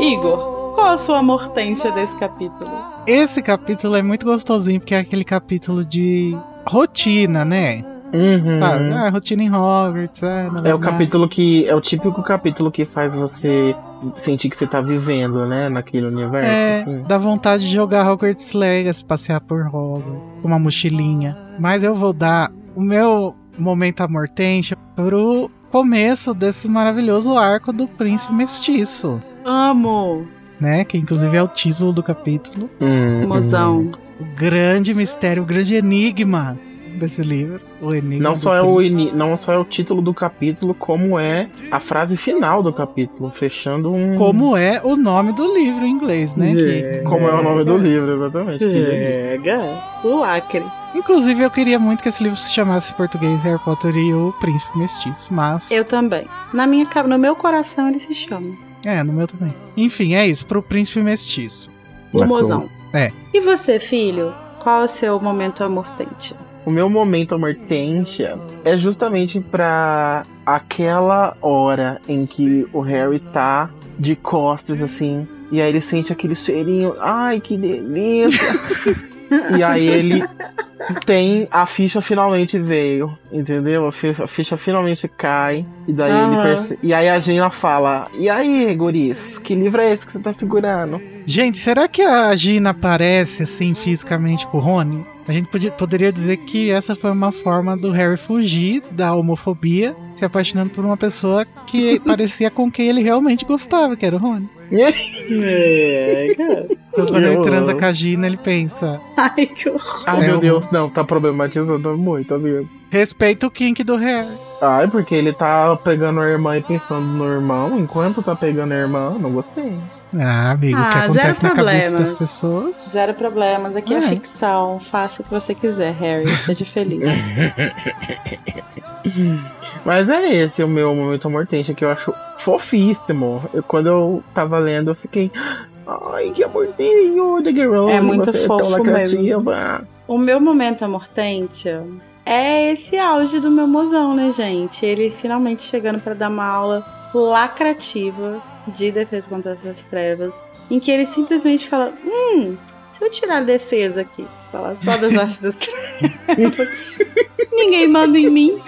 Igor, qual a sua amortência desse capítulo?
Esse capítulo é muito gostosinho, porque é aquele capítulo de rotina, né?
Uhum.
Ah, ah, rotina em Hogwarts, ah,
É o capítulo que. É o típico capítulo que faz você sentir que você tá vivendo, né? Naquele universo,
É,
assim.
dá vontade de jogar Hogwarts Legacy, passear por Hogwarts, com uma mochilinha. Mas eu vou dar o meu momento amortente pro começo desse maravilhoso arco do Príncipe Mestiço,
Amo!
né? Que inclusive é o título do capítulo.
Hum,
Mozão.
hum.
O grande mistério, o grande enigma desse livro. O enigma
Não
do
só, é o não só é o título do capítulo, como é a frase final do capítulo, fechando um.
Como é o nome do livro em inglês, né? Que-
Como é o nome do livro, exatamente.
Pega o lacre.
inclusive, eu queria muito que esse livro se chamasse em português Harry Potter e o Príncipe Mestiço, mas.
Eu também. Na minha, no meu coração ele se chama.
É, no meu também. Enfim, é isso, pro Príncipe Mestiço.
O mozão.
É.
E você, filho? Qual é o seu momento amortente?
O meu momento amortentia é justamente pra aquela hora em que o Harry tá de costas assim, e aí ele sente aquele cheirinho, ai que delícia. e aí ele tem a ficha finalmente veio, entendeu? A ficha, a ficha finalmente cai e daí ele
Aham.
perce... e aí a Gina fala: "E aí, guris, que livro é esse que você tá segurando?"
Gente, será que a Gina parece assim fisicamente com o Rony? A gente podia- poderia dizer que essa foi uma forma do Harry fugir da homofobia, se apaixonando por uma pessoa que parecia com quem ele realmente gostava, que era o Rony.
É, cara.
Então, quando ele transa com a Gina, ele pensa:
Ai, que horror.
Ai
É
meu
um-
Deus, não, tá problematizando muito, amigo.
Respeita o kink do Harry.
Ai, porque ele tá pegando a irmã e pensando no irmão, enquanto tá pegando a irmã, não gostei.
Ah, amigo, o que
Ah,
acontece
zero
na cabeça
problemas.
das pessoas.
Zero problemas. Aqui é,
É.
ficção. Faça o que você quiser, Harry. Seja feliz.
Mas é esse o meu momento amortente, que eu acho fofíssimo. Eu, quando eu tava lendo, eu fiquei. Ai, que amorzinho, J.K. Rowling,
É muito
é
fofo
lacrativa."
O meu momento amortente é esse auge do meu mozão, né, gente? Ele finalmente chegando pra dar uma aula lacrativa de defesa contra essas trevas, em que ele simplesmente fala: Hum, se eu tirar a defesa aqui, falar só das artes das trevas, ninguém manda em mim.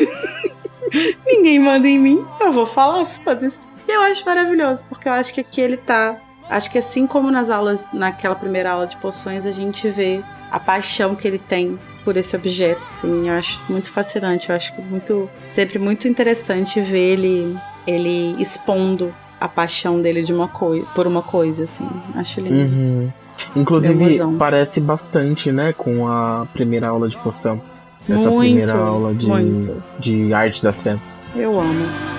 ninguém manda em mim. Eu vou falar, foda-se. Eu acho maravilhoso, porque eu acho que aqui ele tá. Acho que assim como nas aulas, naquela primeira aula de poções, a gente vê a paixão que ele tem por esse objeto, assim, eu acho muito fascinante, eu acho muito sempre muito interessante ver ele ele expondo a paixão dele de uma coisa por uma coisa assim, acho lindo.
Uhum. Inclusive parece bastante, né, com a primeira aula de poção. Essa
muito,
primeira aula de,
muito.
de arte das trevas.
Eu amo.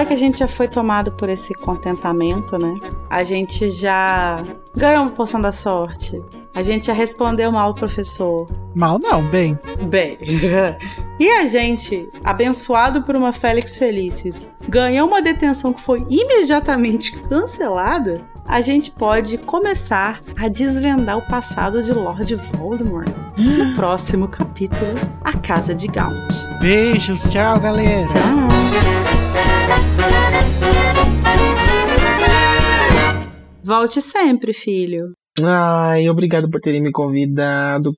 Agora que a gente já foi tomado por esse contentamento, né? A gente já ganhou uma poção da sorte. A gente já respondeu mal ao professor.
Mal não, bem.
Bem. e a gente, abençoado por uma Félix Felicis, ganhou uma detenção que foi imediatamente cancelada. A gente pode começar a desvendar o passado de Lord Voldemort no próximo capítulo, A Casa de Gaunt.
Beijos, tchau, galera.
Tchau. Volte sempre, filho.
Ai, obrigado por terem me convidado.